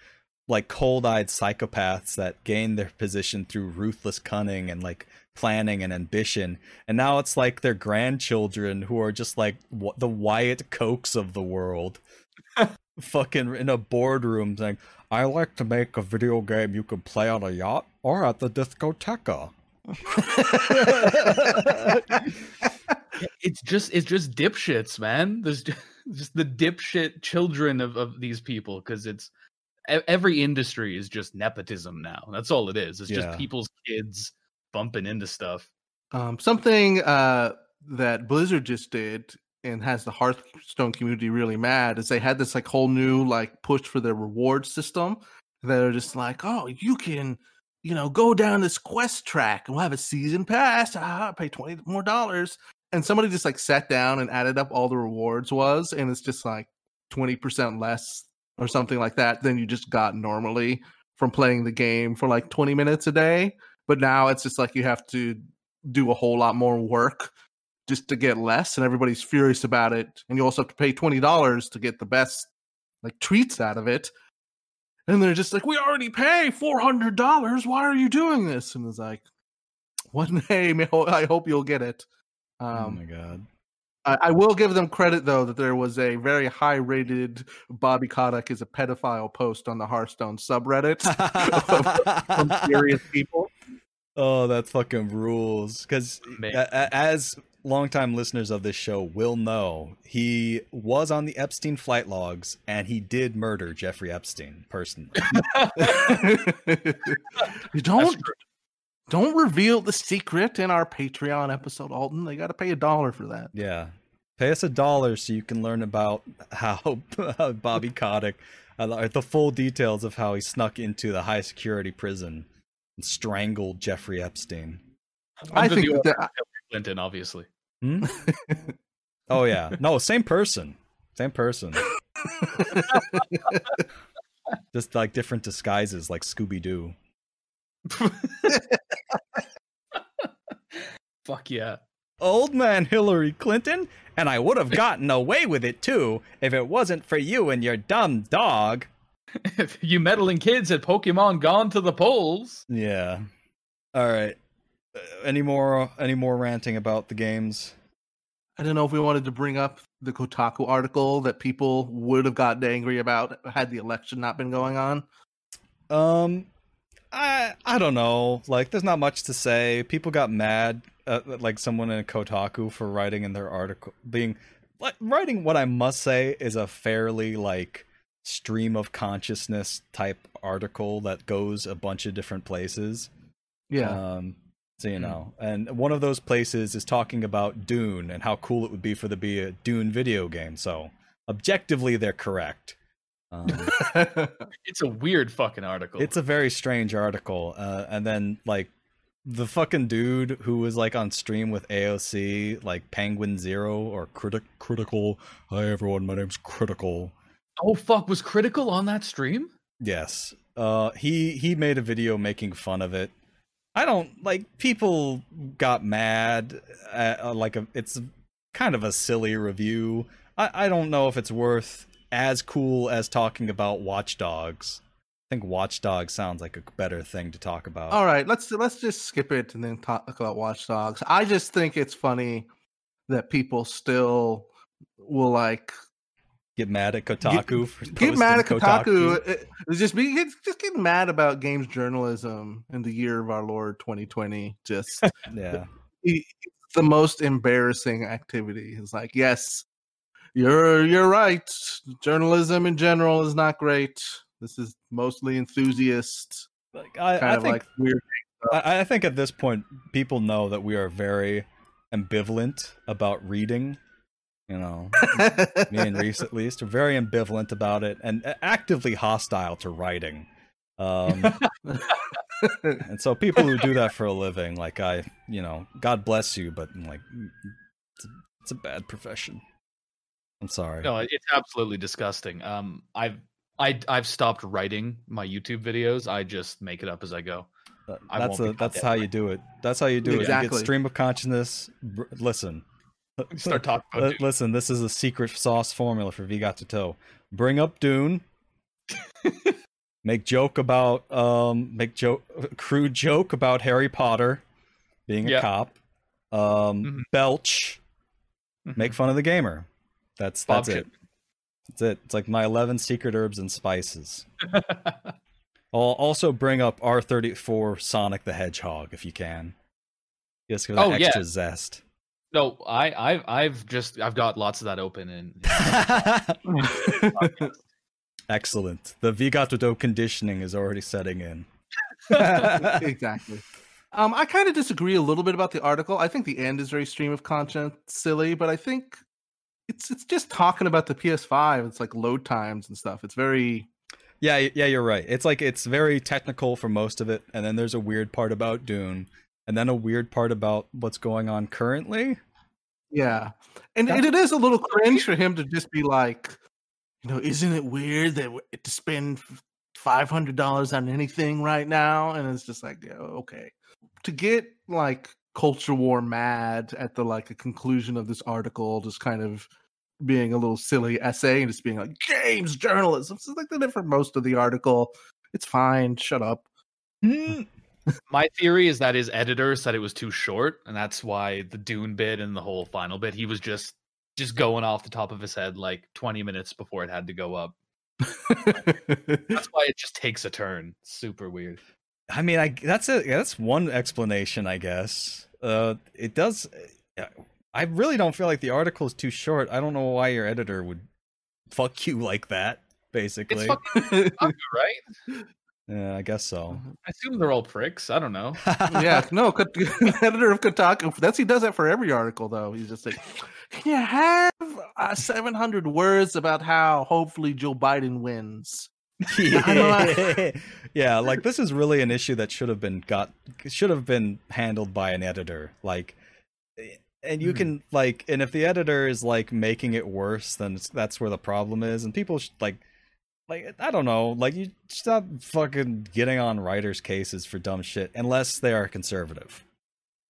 like cold-eyed psychopaths that gain their position through ruthless cunning and like planning and ambition. And now it's like their grandchildren who are just like w- the Wyatt Kochs of the world. Fucking in a boardroom saying, I like to make a video game you can play on a yacht or at the discoteca. it's just it's just dipshits, man. There's ju- just the dipshit children of, of these people because it's every industry is just nepotism now. That's all it is. It's Yeah. just people's kids bumping into stuff. Um, something uh, that Blizzard just did and has the Hearthstone community really mad is they had this like whole new like push for their reward system. They're just like, oh, you can, you know, go down this quest track and we'll have a season pass. Ah, pay twenty more dollars. And somebody just like sat down and added up all the rewards was, and it's just like twenty percent less or something like that than you just got normally from playing the game for like twenty minutes a day. But now it's just like you have to do a whole lot more work just to get less and everybody's furious about it and you also have to pay $20 to get the best like treats out of it and they're just like we already pay $400 why are you doing this? And it's like one day i hope you'll get it. Oh um my god. I, I will give them credit though that there was a very high rated bobby kotick is a pedophile post on the hearthstone subreddit from serious people. Oh, that fucking rules. Because as longtime listeners of this show will know, he was on the Epstein flight logs and he did murder Jeffrey Epstein personally. you don't don't reveal the secret in our Patreon episode, Alton. They got to pay a dollar for that. yeah. Pay us a dollar so you can learn about how Bobby Kotick, uh, the full details of how he snuck into the high security prison and strangled Jeffrey Epstein. I think the that- order of Hillary Clinton, obviously. Hmm? oh, yeah. No, same person. Same person. Just like different disguises, like Scooby Doo. Fuck yeah. Old man Hillary Clinton, and I would have gotten away with it too if it wasn't for you and your dumb dog. If you meddling kids had Pokemon gone to the polls. Yeah. All right. Uh, any more? Any more ranting about the games? I don't know if we wanted to bring up the Kotaku article that people would have gotten angry about had the election not been going on. Um, I I don't know. Like, there's not much to say. People got mad, uh, like someone in Kotaku for writing in their article, being like writing what I must say is a fairly like stream of consciousness type article that goes a bunch of different places. Yeah. Um, so you know, and one of those places is talking about Dune and how cool it would be for there to be a Dune video game. So objectively, they're correct. Um, It's a weird fucking article. it's a very strange article, uh, and then like the fucking dude who was like on stream with AOC, like Penguinz0 or Critic Critical. Hi everyone, my name's Critical. oh fuck, was critical on that stream? Yes. Uh he he made a video making fun of it. I don't like people got mad at, uh, like a, it's kind of a silly review. I I don't know if it's worth as cool as talking about Watch Dogs. I think Watch Dogs sounds like a better thing to talk about. All right, let's let's just skip it and then talk about Watch Dogs. I just think it's funny that people still will like Get mad at Kotaku for get mad at posting Kotaku. It- It's uh, uh, just be get- just getting mad about games journalism in the year of our Lord 2020. Just Yeah. it's the most embarrassing activity. It's like, yes, you're you're right. Journalism in general is not great. This is mostly enthusiast, Like I, kind I of think like weird. I, I think at this point people know that we are very ambivalent about reading. You know, me and Reese at least are very ambivalent about it and actively hostile to writing. Um, and so people who do that for a living, like I, you know, God bless you, but like, it's a, it's a bad profession. I'm sorry. No, it's absolutely disgusting. Um, I've I I've stopped writing my YouTube videos. I just make it up as I go. I that's a, that's how you do it. That's how you do it. You Exactly. get stream of consciousness. Listen, Start talking about Dune. listen. This is a secret sauce formula for V Got to Toe. Bring up Dune. make joke about um. Make joke crude joke about Harry Potter being a Yeah. cop. Um, Mhm. belch. Make fun of the gamer. That's Bob that's it. Chip. That's it. It's like my eleven secret herbs and spices. I'll also bring up R34 Sonic the Hedgehog if you can. Just for Oh, yeah. extra zest. No, I I've I've just I've got lots of that open and Excellent. The Vigatodo conditioning is already setting in. exactly. Um, I kind of disagree a little bit about the article. I think the end is very stream of conscience silly, but I think it's it's just talking about the PS5. It's like load times and stuff. It's very Yeah, yeah, you're right. It's like it's very technical for most of it, and then there's a weird part about Dune, and then a weird part about what's going on currently. Yeah, and, it is a little cringe for him to just be like, you know, isn't it weird that to spend five hundred dollars on anything right now? And it's just like, yeah, okay, to get like culture war mad at the like a conclusion of this article, just kind of being a little silly essay and just being like games journalism. It's like that for most of the article. It's fine. Shut up. My theory is that his editor said it was too short, and that's why the Dune bit and the whole final bit he was just just going off the top of his head like 20 minutes before it had to go up. That's why it just takes a turn. Super weird. I mean, I that's a that's one explanation, I guess. Uh, it does. I really don't feel like the article is too short. I don't know why your editor would fuck you like that. Basically, It's fucking right? Yeah, I guess so. I assume they're all pricks. I don't know. yeah, no, Kot- editor of Kotaku. That's he does that for every article, though. He's just like, can you have uh, seven hundred words about how hopefully Joe Biden wins? yeah. yeah, like this is really an issue that should have been got should have been handled by an editor. Like and you Mhm. can like and if the editor is like making it worse then that's where the problem is and people sh- like like I don't know, like you stop fucking getting on writers' cases for dumb shit unless they are conservative.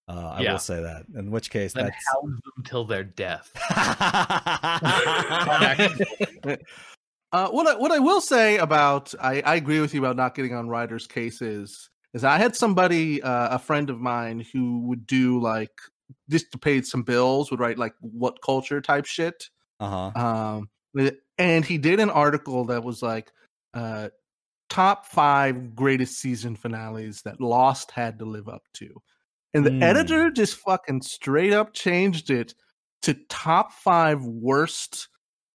Uh, I Yeah. will say that. In which case, Then that's hound them till their death. Uh, what I, what I will say about I, I agree with you about not getting on writers' cases is I had somebody uh, a friend of mine who would do like just to pay some bills would write like what culture type shit uh huh. um and he did an article that was like uh top five greatest season finales that lost had to live up to. And the Hmm. editor just fucking straight up changed it to top five worst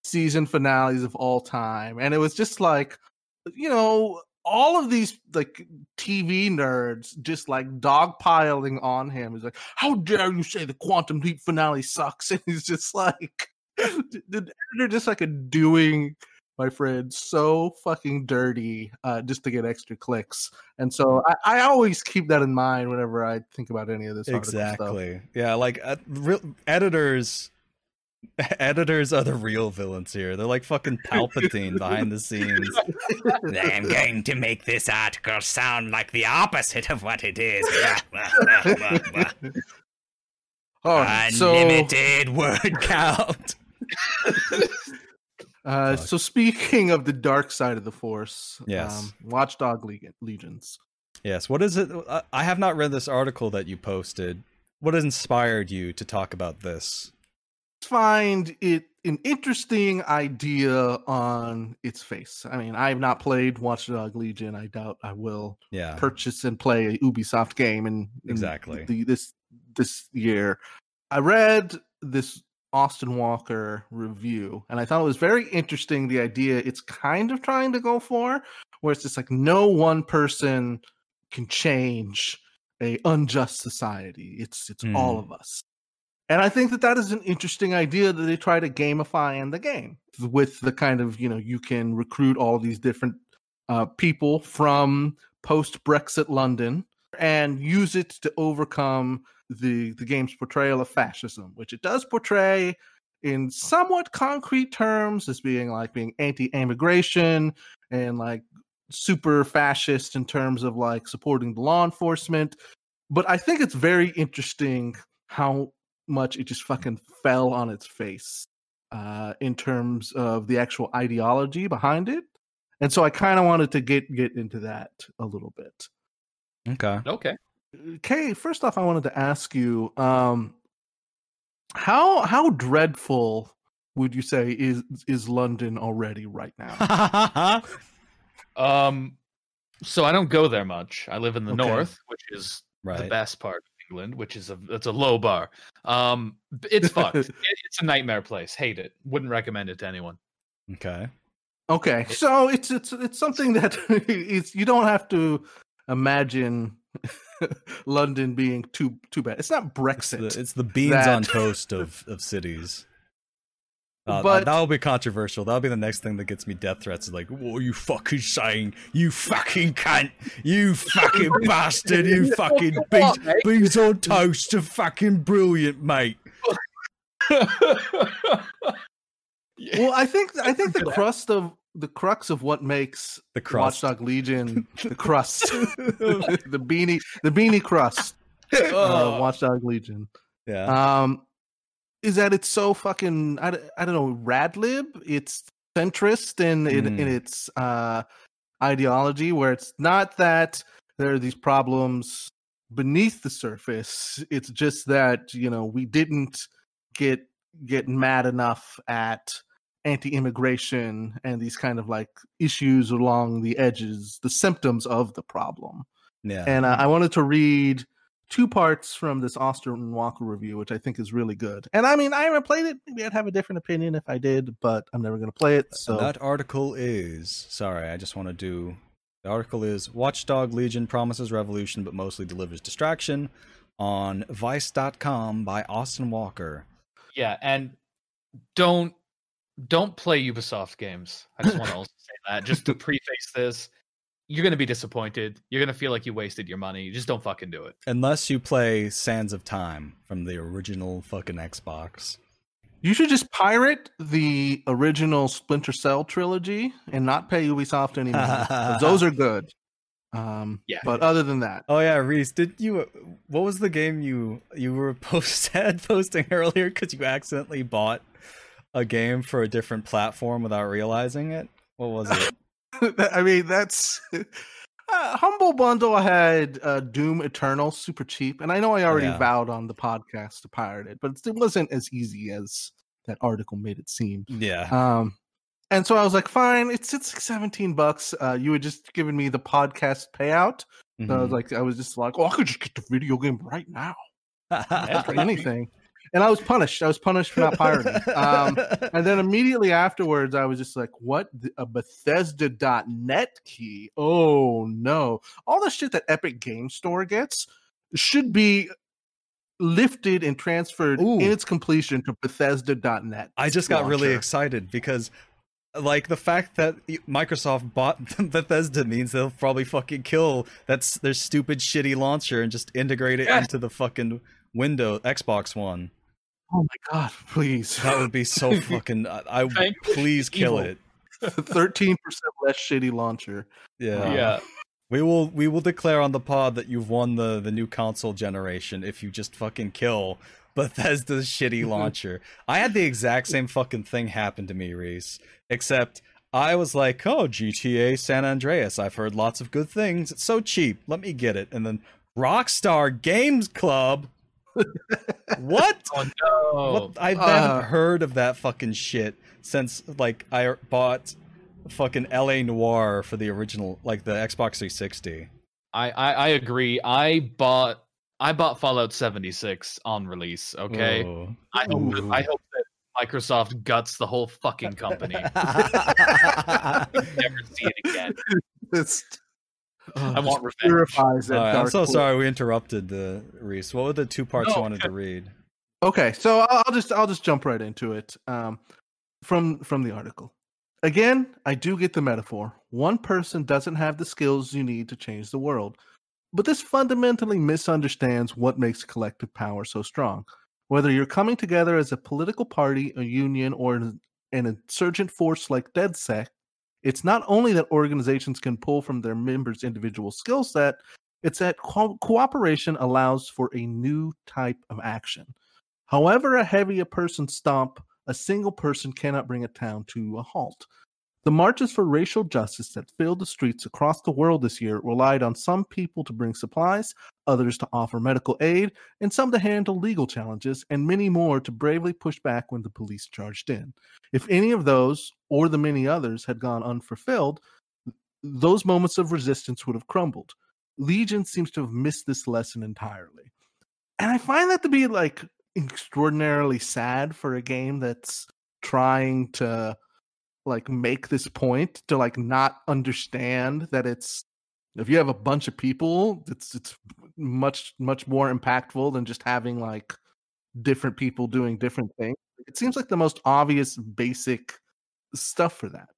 season finales of all time. And it was just like you know all of these like tv nerds just like dogpiling on him. Is like how dare you say the quantum leap finale sucks? And he's just like the the editor just like a doing my friend so fucking dirty uh just to get extra clicks and so i, I always keep that in mind whenever i think about any of this article stuff. Exactly. Yeah, like uh, real, editors. Editors are the real villains here. They're like fucking Palpatine behind the scenes. I'm going to make this article sound like the opposite of what it is. oh so Unlimited word count. uh so speaking of the dark side of the force Yes. um, watchdog Legion, legions Yes. What is it? I- I have not read this article that you posted. What inspired you to talk about this? find it an interesting idea on its face. I mean, I have not played Watchdog Legion. I doubt I will Yeah. purchase and play a Ubisoft game in, in Exactly. the, this this year. I read this Austin Walker review, and I thought it was very interesting. The idea it's kind of trying to go for, where it's just like no one person can change a unjust society. It's it's all of us. And I think that that is an interesting idea that they try to gamify in the game with the kind of, you know, you can recruit all these different uh, people from post Brexit London and use it to overcome the the game's portrayal of fascism, which it does portray in somewhat concrete terms as being like being anti-immigration and like super fascist in terms of like supporting the law enforcement. But I think it's very interesting how much it just fucking fell on its face uh, in terms of the actual ideology behind it. And so I kind of wanted to get get into that a little bit. Okay. Okay. Kay, first off, I wanted to ask you, um, how how dreadful would you say is is London already right now? Um, so I don't go there much. I live in the Okay. north, which is the best part of England, which is a it's a low bar. Um, it's fucked. It- it's a nightmare place. Hate it. Wouldn't recommend it to anyone. Okay. Okay, so it's it's it's something that it's you don't have to imagine London being too too bad. It's not It's Brexit. the, it's the beans that- on toast of, of cities. Uh, But- that'll be controversial. That'll be the next thing that gets me death threats. Like, what are you fucking saying? You fucking cunt! You fucking bastard! You fucking beans, beans on toast are fucking brilliant, mate. well, I think I think the crust of the crux of what makes The crust. Watchdog Legion the crust, the beanie the beanie crust of Oh. Watchdog Legion. Yeah. um is that it's so fucking I, I don't know radlib it's centrist in in, in Mm. its uh ideology where it's not that there are these problems beneath the surface it's just that you know we didn't get get mad enough at anti-immigration and these kind of like issues along the edges the symptoms of the problem yeah. and uh, I wanted to read two parts from this Austin Walker review, which I think is really good. And I mean, I haven't played it. Maybe I'd have a different opinion if I did, but I'm never going to play it. So that article is sorry. I just want to do. The article is Watchdog Legion promises revolution, but mostly delivers distraction. On Vice.com by Austin Walker. yeah, and don't don't play Ubisoft games. I just want to also say that just to preface this. You're gonna be disappointed. You're gonna feel like you wasted your money. Just don't fucking do it. Unless you play Sands of Time from the original fucking Xbox. you should just pirate the original Splinter Cell trilogy and not pay Ubisoft anymore. 'cause those are good. Um, Yeah. But other than that, Oh yeah, Reese, did you? What was the game you you were post had posting earlier because you accidentally bought a game for a different platform without realizing it? What was it? I mean, that's uh, Humble Bundle had uh, Doom Eternal super cheap, and I know I already Yeah. vowed on the podcast to pirate it, but it wasn't as easy as that article made it seem. yeah, Um, and so I was like, fine, it's it's like seventeen bucks. Uh, you had just given me the podcast payout, so I was Mhm. like, I was just like, oh, I could just get the video game right now for anything. And I was punished. I was punished for not pirating. Um, and then immediately afterwards, I was just like, what? A Bethesda.net key? Oh no. All the shit that Epic Game Store gets should be lifted and transferred Ooh. in its completion to Bethesda.net. I just got really excited because, like, the fact that Microsoft bought Bethesda means they'll probably fucking kill that's their stupid shitty launcher and just integrate it Yes. into the fucking window Xbox One. Oh my god, please. That would be so fucking. I, I please kill evil. it. 13% less shitty launcher. Yeah. yeah. We will we will declare on the pod that you've won the the new console generation if you just fucking kill Bethesda's shitty launcher. I had the exact same fucking thing happen to me, Reese. Except I was like, "Oh, GTA San Andreas. I've heard lots of good things. It's so cheap. Let me get it." And then Rockstar Games Club What? Oh no! What? I Uh. haven't heard of that fucking shit since like I bought fucking LA Noire for the original, like the Xbox 360. I, I I agree. I bought I bought Fallout 76 on release. Okay, Oh. I hope Ooh. I hope that Microsoft guts the whole fucking company. Never see it again. It's, I want revenge. purifies that right, I'm so pool. sorry we interrupted the Reese. What were the two parts No. you wanted to read? Okay, so I'll I'll just I'll just jump right into it. Um, from from the article. Again, I do get the metaphor. One person doesn't have the skills you need to change the world, but this fundamentally misunderstands what makes collective power so strong. Whether you're coming together as a political party, a union, or an, an insurgent force like DedSec, it's not only that organizations can pull from their members' individual skill set, it's that co- cooperation allows for a new type of action. However, a heavy a person stomp, a single person cannot bring a town to a halt. The marches for racial justice that filled the streets across the world this year relied on some people to bring supplies, others to offer medical aid, and some to handle legal challenges, and many more to bravely push back when the police charged in. If any of those, or the many others, had gone unfulfilled, those moments of resistance would have crumbled. Legion seems to have missed this lesson entirely. And I find that to be like extraordinarily sad for a game that's trying to like make this point to like not understand that it's if you have a bunch of people it's it's much much more impactful than just having like different people doing different things it seems like the most obvious basic stuff for that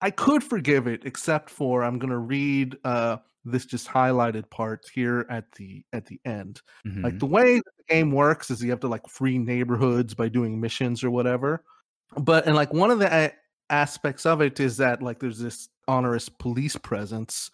i could forgive it except for i'm going to read uh this just highlighted part here at the at the end Mm-hmm. like the way the game works is you have to like free neighborhoods by doing missions or whatever. But and like one of the aspects of it is that like there's this onerous police presence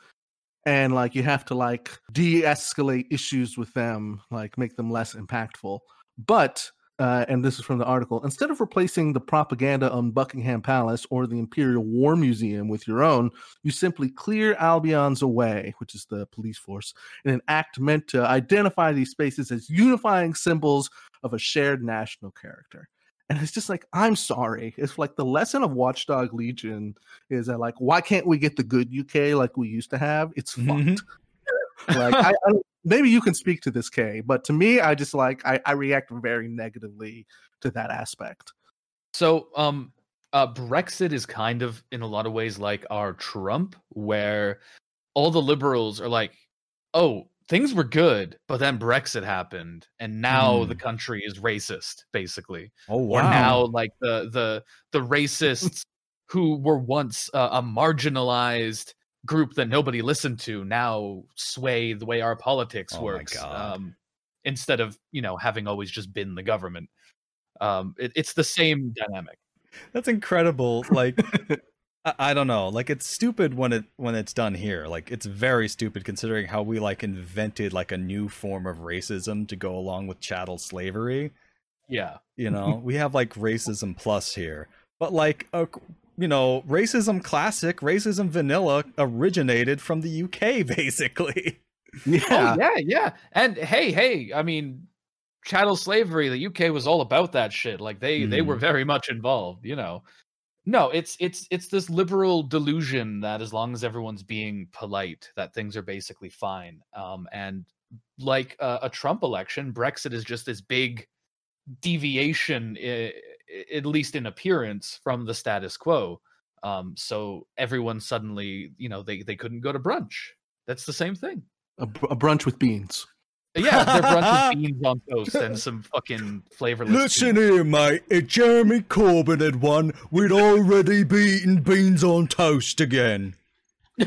and like you have to like de-escalate issues with them, like make them less impactful. But uh, and this is from the article. Instead of replacing the propaganda on Buckingham Palace or the Imperial War Museum with your own, you simply clear Albion's away, which is the police force, in an act meant to identify these spaces as unifying symbols of a shared national character. And it's just like, I'm sorry. It's like the lesson of Watch Dogs Legion is that, like, why can't we get the good UK like we used to have? It's Mhm. fucked. like, I, I maybe you can speak to this, Kay, but to me, I just like, I, I react very negatively to that aspect. So, um, uh, Brexit is kind of in a lot of ways like our Trump, where all the liberals are like, "Oh, things were good, but then Brexit happened, and now the country is racist, basically." Oh wow! Or now, like the the the racists who were once uh, a marginalized group that nobody listened to now sway the way our politics Oh works. Um, instead of you know having always just been the government. Um, it, it's the same dynamic. That's incredible. Like I, I don't know. Like it's stupid when it when it's done here. Like it's very stupid considering how we like invented like a new form of racism to go along with chattel slavery. Yeah. You know, we have like racism plus here, but like uh, you know, racism classic, racism vanilla originated from the UK basically. Yeah. Oh yeah, yeah. And hey, hey, I mean, chattel slavery. The UK was all about that shit. Like they they were very much involved. You know. No, it's it's it's this liberal delusion that as long as everyone's being polite, that things are basically fine. Um, and like uh, a Trump election, Brexit is just this big deviation, i- i- at least in appearance, from the status quo. Um, so everyone suddenly, you know, they they couldn't go to brunch. That's the same thing. A, br- a brunch with beans. Yeah, their brunch with beans on toast and some fucking flavorless. Listen cheese. here, mate. If Jeremy Corbyn had won, we'd already be eating beans on toast again.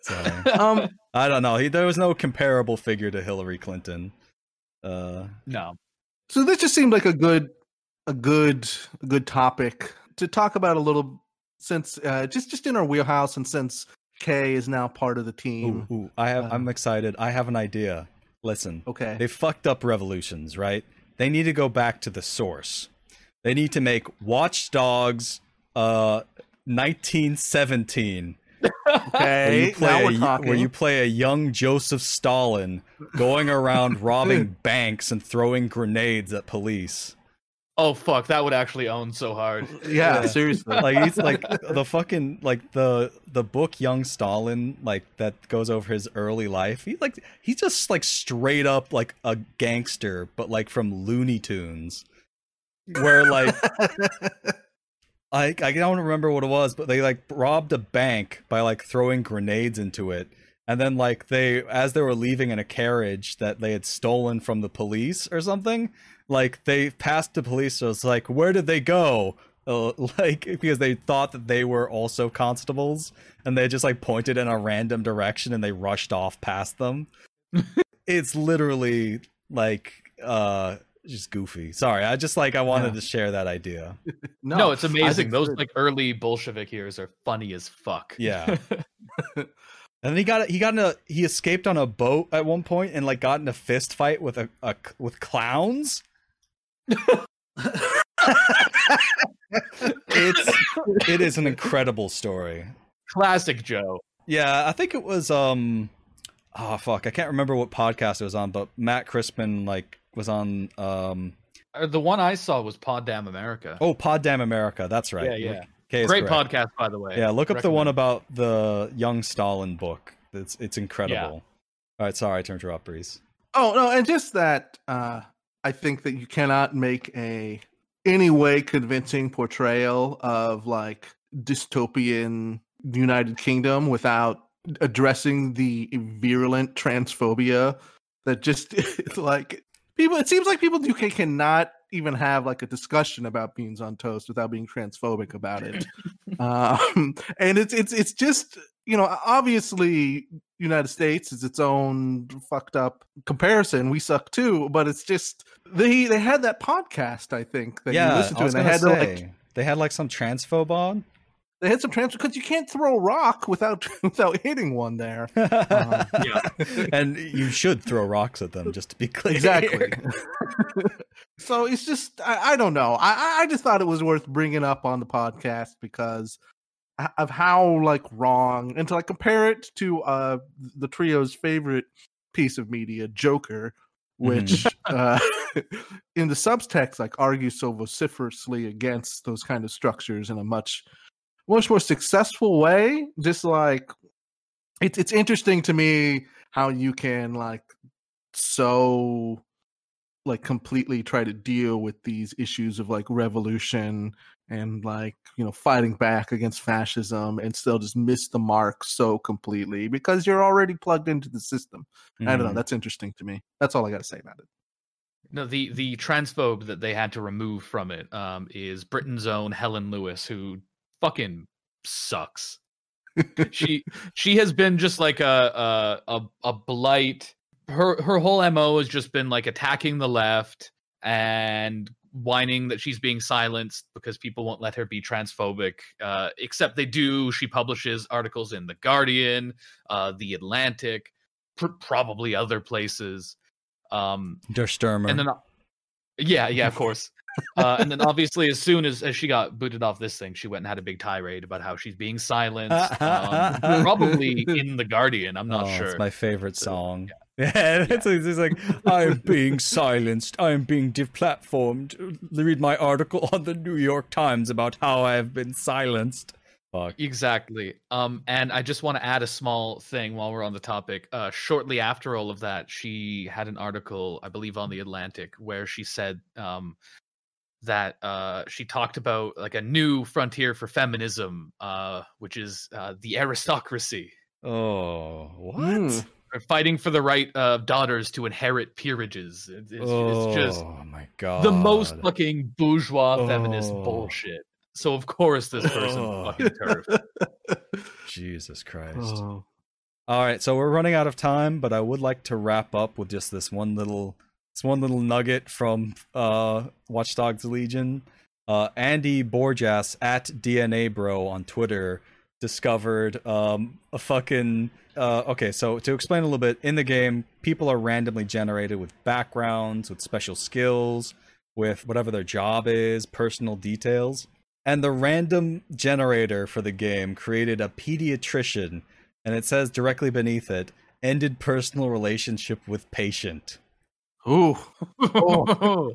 so, Um, I don't know. He, there was no comparable figure to Hillary Clinton. Uh, No, so this just seemed like a good, a good, a good topic to talk about a little, since uh, just just in our wheelhouse, and since Kay is now part of the team. ooh, ooh, I have. I'm Uh, excited. I have an idea. Listen, Okay. they fucked up revolutions, right? They need to go back to the source. They need to make Watch Dogs, uh, 1917 where Okay, you play now a, we're y- talking. where you play a young Joseph Stalin going around robbing banks and throwing grenades at police. Oh fuck, that would actually own so hard. yeah, Yeah. seriously. Like he's like the fucking like the the book Young Stalin like that goes over his early life. He like he's just like straight up like a gangster, but like from Looney Tunes, where like I I don't remember what it was, but they like robbed a bank by like throwing grenades into it. And then like they as they were leaving in a carriage that they had stolen from the police or something, like they passed the police so it's like where did they go? Uh, like because they thought that they were also constables and they just like pointed in a random direction and they rushed off past them. it's literally like uh just goofy. Sorry, I just like I wanted Yeah. to share that idea. no, No, it's amazing. Those that- like early Bolshevik years are funny as fuck. Yeah. And then he got he got in a he escaped on a boat at one point and like got in a fist fight with a, a with clowns. It's it is an incredible story. Classic Joe. Yeah, I think it was um oh fuck, I can't remember what podcast it was on, but Matt Crispin like was on um Uh, The one I saw was Pod Damn America. oh Pod Damn America, that's right. yeah, yeah. Okay, Great correct. podcast, by the way. Yeah, look up the one about the young Stalin book. It's it's incredible. All right, sorry I turned to interrupt, Breeze. Oh no, and just that uh I think that you cannot make a any way convincing portrayal of like dystopian United Kingdom without addressing the virulent transphobia that just it's like people it seems like people do can, cannot even have like a discussion about beans on toast without being transphobic about it. Um and it's it's it's just you know obviously united states is its own fucked up comparison we suck too but it's just they they had that podcast i think that you yeah, listened to and they gonna had to say like they had like some transphobe on. they had some transfer because you can't throw a rock without without hitting one there Uh, Yeah. and you should throw rocks at them, just to be clear. exactly so it's just I, I don't know I I- i just thought it was worth bringing up on the podcast because h- of how like wrong and to like compare it to uh the trio's favorite piece of media joker which uh in the subtext like argues so vociferously against those kind of structures in a much much more successful way just like it's it's interesting to me how you can like so like completely try to deal with these issues of like revolution and like you know fighting back against fascism and still just miss the mark so completely because you're already plugged into the system i don't know Mhm. that's interesting to me that's all i got to say about it No, the the transphobe that they had to remove from it um, is Britain's own Helen Lewis, who fucking sucks. she she has been just like a a a, a blight. Her her whole mo has just been like attacking the left and whining that she's being silenced because people won't let her be transphobic. Uh, except they do. She publishes articles in the Guardian, uh, the Atlantic, pr- probably other places. Um, Der Stürmer. and then yeah yeah of course uh, and then obviously as soon as, as she got booted off this thing she went and had a big tirade about how she's being silenced um, probably in the guardian i'm not oh, sure It's my favorite So, song. Yeah, it's, it's like I am being silenced. I am being deplatformed. Read my article on the New York Times about how I have been silenced. Fuck. exactly um and i just want to add a small thing while we're on the topic uh shortly after all of that she had an article i believe on the atlantic where she said um that uh she talked about like a new frontier for feminism uh which is uh the aristocracy Oh, what? Mm. They're fighting for the right of daughters to inherit peerages. It's, it's, oh it's just my god. the most fucking bourgeois feminist Oh. bullshit. So of course this person Oh. fucking turf. Jesus Christ. Oh. All right, so we're running out of time, but I would like to wrap up with just this one little this one little nugget from uh Watch Dogs Legion. Uh Andy Borjas at DNA Bro on Twitter discovered um a fucking uh okay, so to explain a little bit, in the game, people are randomly generated with backgrounds, with special skills, with whatever their job is, personal details. and the random generator for the game created a pediatrician, and it says directly beneath it, ended personal relationship with patient. Ooh.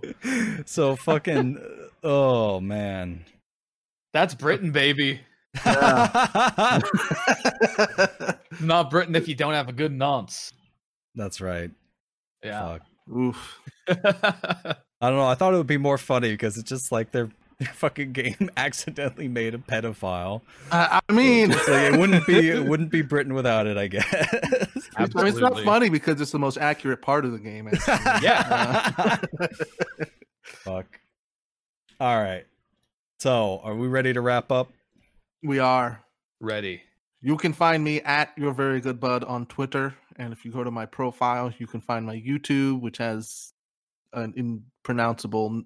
so fucking oh man. That's Britain, baby. Not Britain if you don't have a good nonce. That's right. Yeah. Fuck. Oof. I don't know. I thought it would be more funny because it's just like their, their fucking game accidentally made a pedophile. I, I mean, So it wouldn't be it wouldn't be Britain without it, I guess. I mean, it's not funny because it's the most accurate part of the game. actually. Yeah. Fuck. All right. So, are we ready to wrap up? We are. Ready. You can find me at your very good bud on Twitter, and if you go to my profile, you can find my YouTube, which has an impronounceable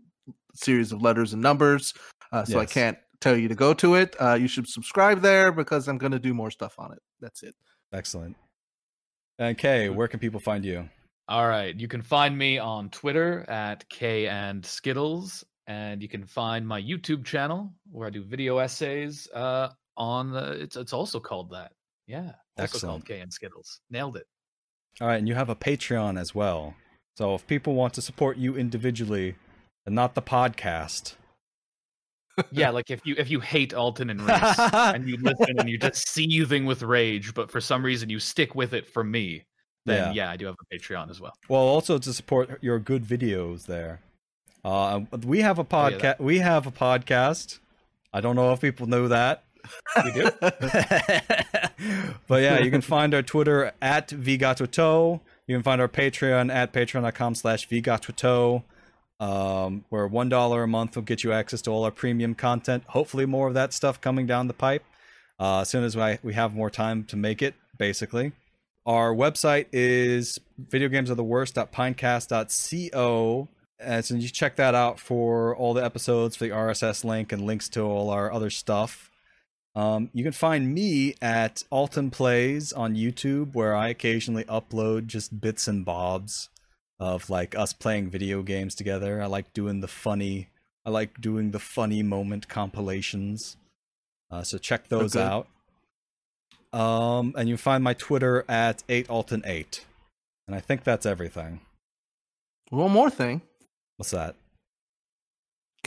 series of letters and numbers. Uh, so I can't tell you to go to it. Uh, you should subscribe there because I'm going to do more stuff on it. That's it. Excellent. And Kay, where can people find you? All right. You can find me on Twitter at K and Skittles, and you can find my YouTube channel where I do video essays. Uh, on the it's it's also called that. Yeah, also Excellent. called K and Skittles. Nailed it. All right, and you have a Patreon as well. So if people want to support you individually and not the podcast, Yeah, like if you if you hate Alton and Reese and you listen and you're just seething with rage, but for some reason you stick with it for me, then yeah, I do have a Patreon as well. well, also to support your good videos there. Uh, we have a podcast. we have a podcast. I don't know if people know that. We do. but yeah, you can find our Twitter at Vigatoto. You can find our Patreon at patreon.com slash Vigatoto. Um, where one dollar a month will get you access to all our premium content. Hopefully, more of that stuff coming down the pipe uh, as soon as we, we have more time to make it. Basically, our website is videogamesoftheworst.pinecast.co. And so you check that out for all the episodes, for the RSS link, and links to all our other stuff. Um, you can find me at Alton Plays on YouTube, where I occasionally upload just bits and bobs of like us playing video games together. I like doing the funny, I like doing the funny moment compilations. Uh, so check those Okay. out. Um, and you find my Twitter at 8alton8. And I think that's everything. One more thing. What's that?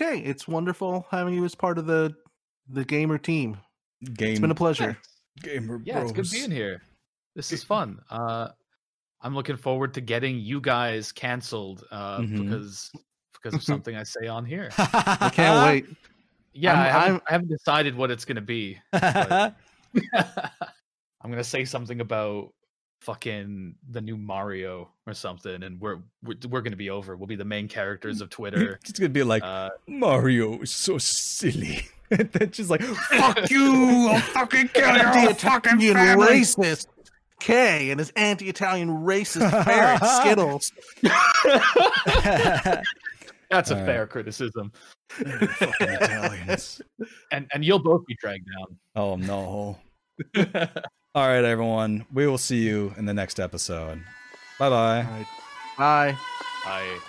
Okay, it's wonderful having you as part of the the gamer team. Game It's been a pleasure. gamer Yeah, it's good being here. This is fun. Uh, I'm looking forward to getting you guys canceled uh, Mhm. because because of something I say on here. I can't wait. Yeah, I'm- I, haven't, I'm- I haven't decided what it's gonna be. I'm gonna say something about fucking the new Mario or something, and we're we're, we're gonna be over. We'll be the main characters of Twitter. it's gonna be like Uh, Mario is so silly. and then she's like, "Fuck you! I'll fucking kill your whole fucking Anti-Italian family." racist K and his anti-Italian racist parrot Skittles. that's a All right. fair criticism, fucking Italians. and and you'll both be dragged down. Oh no! All right, everyone. We will see you in the next episode. Bye bye. All right. Bye. I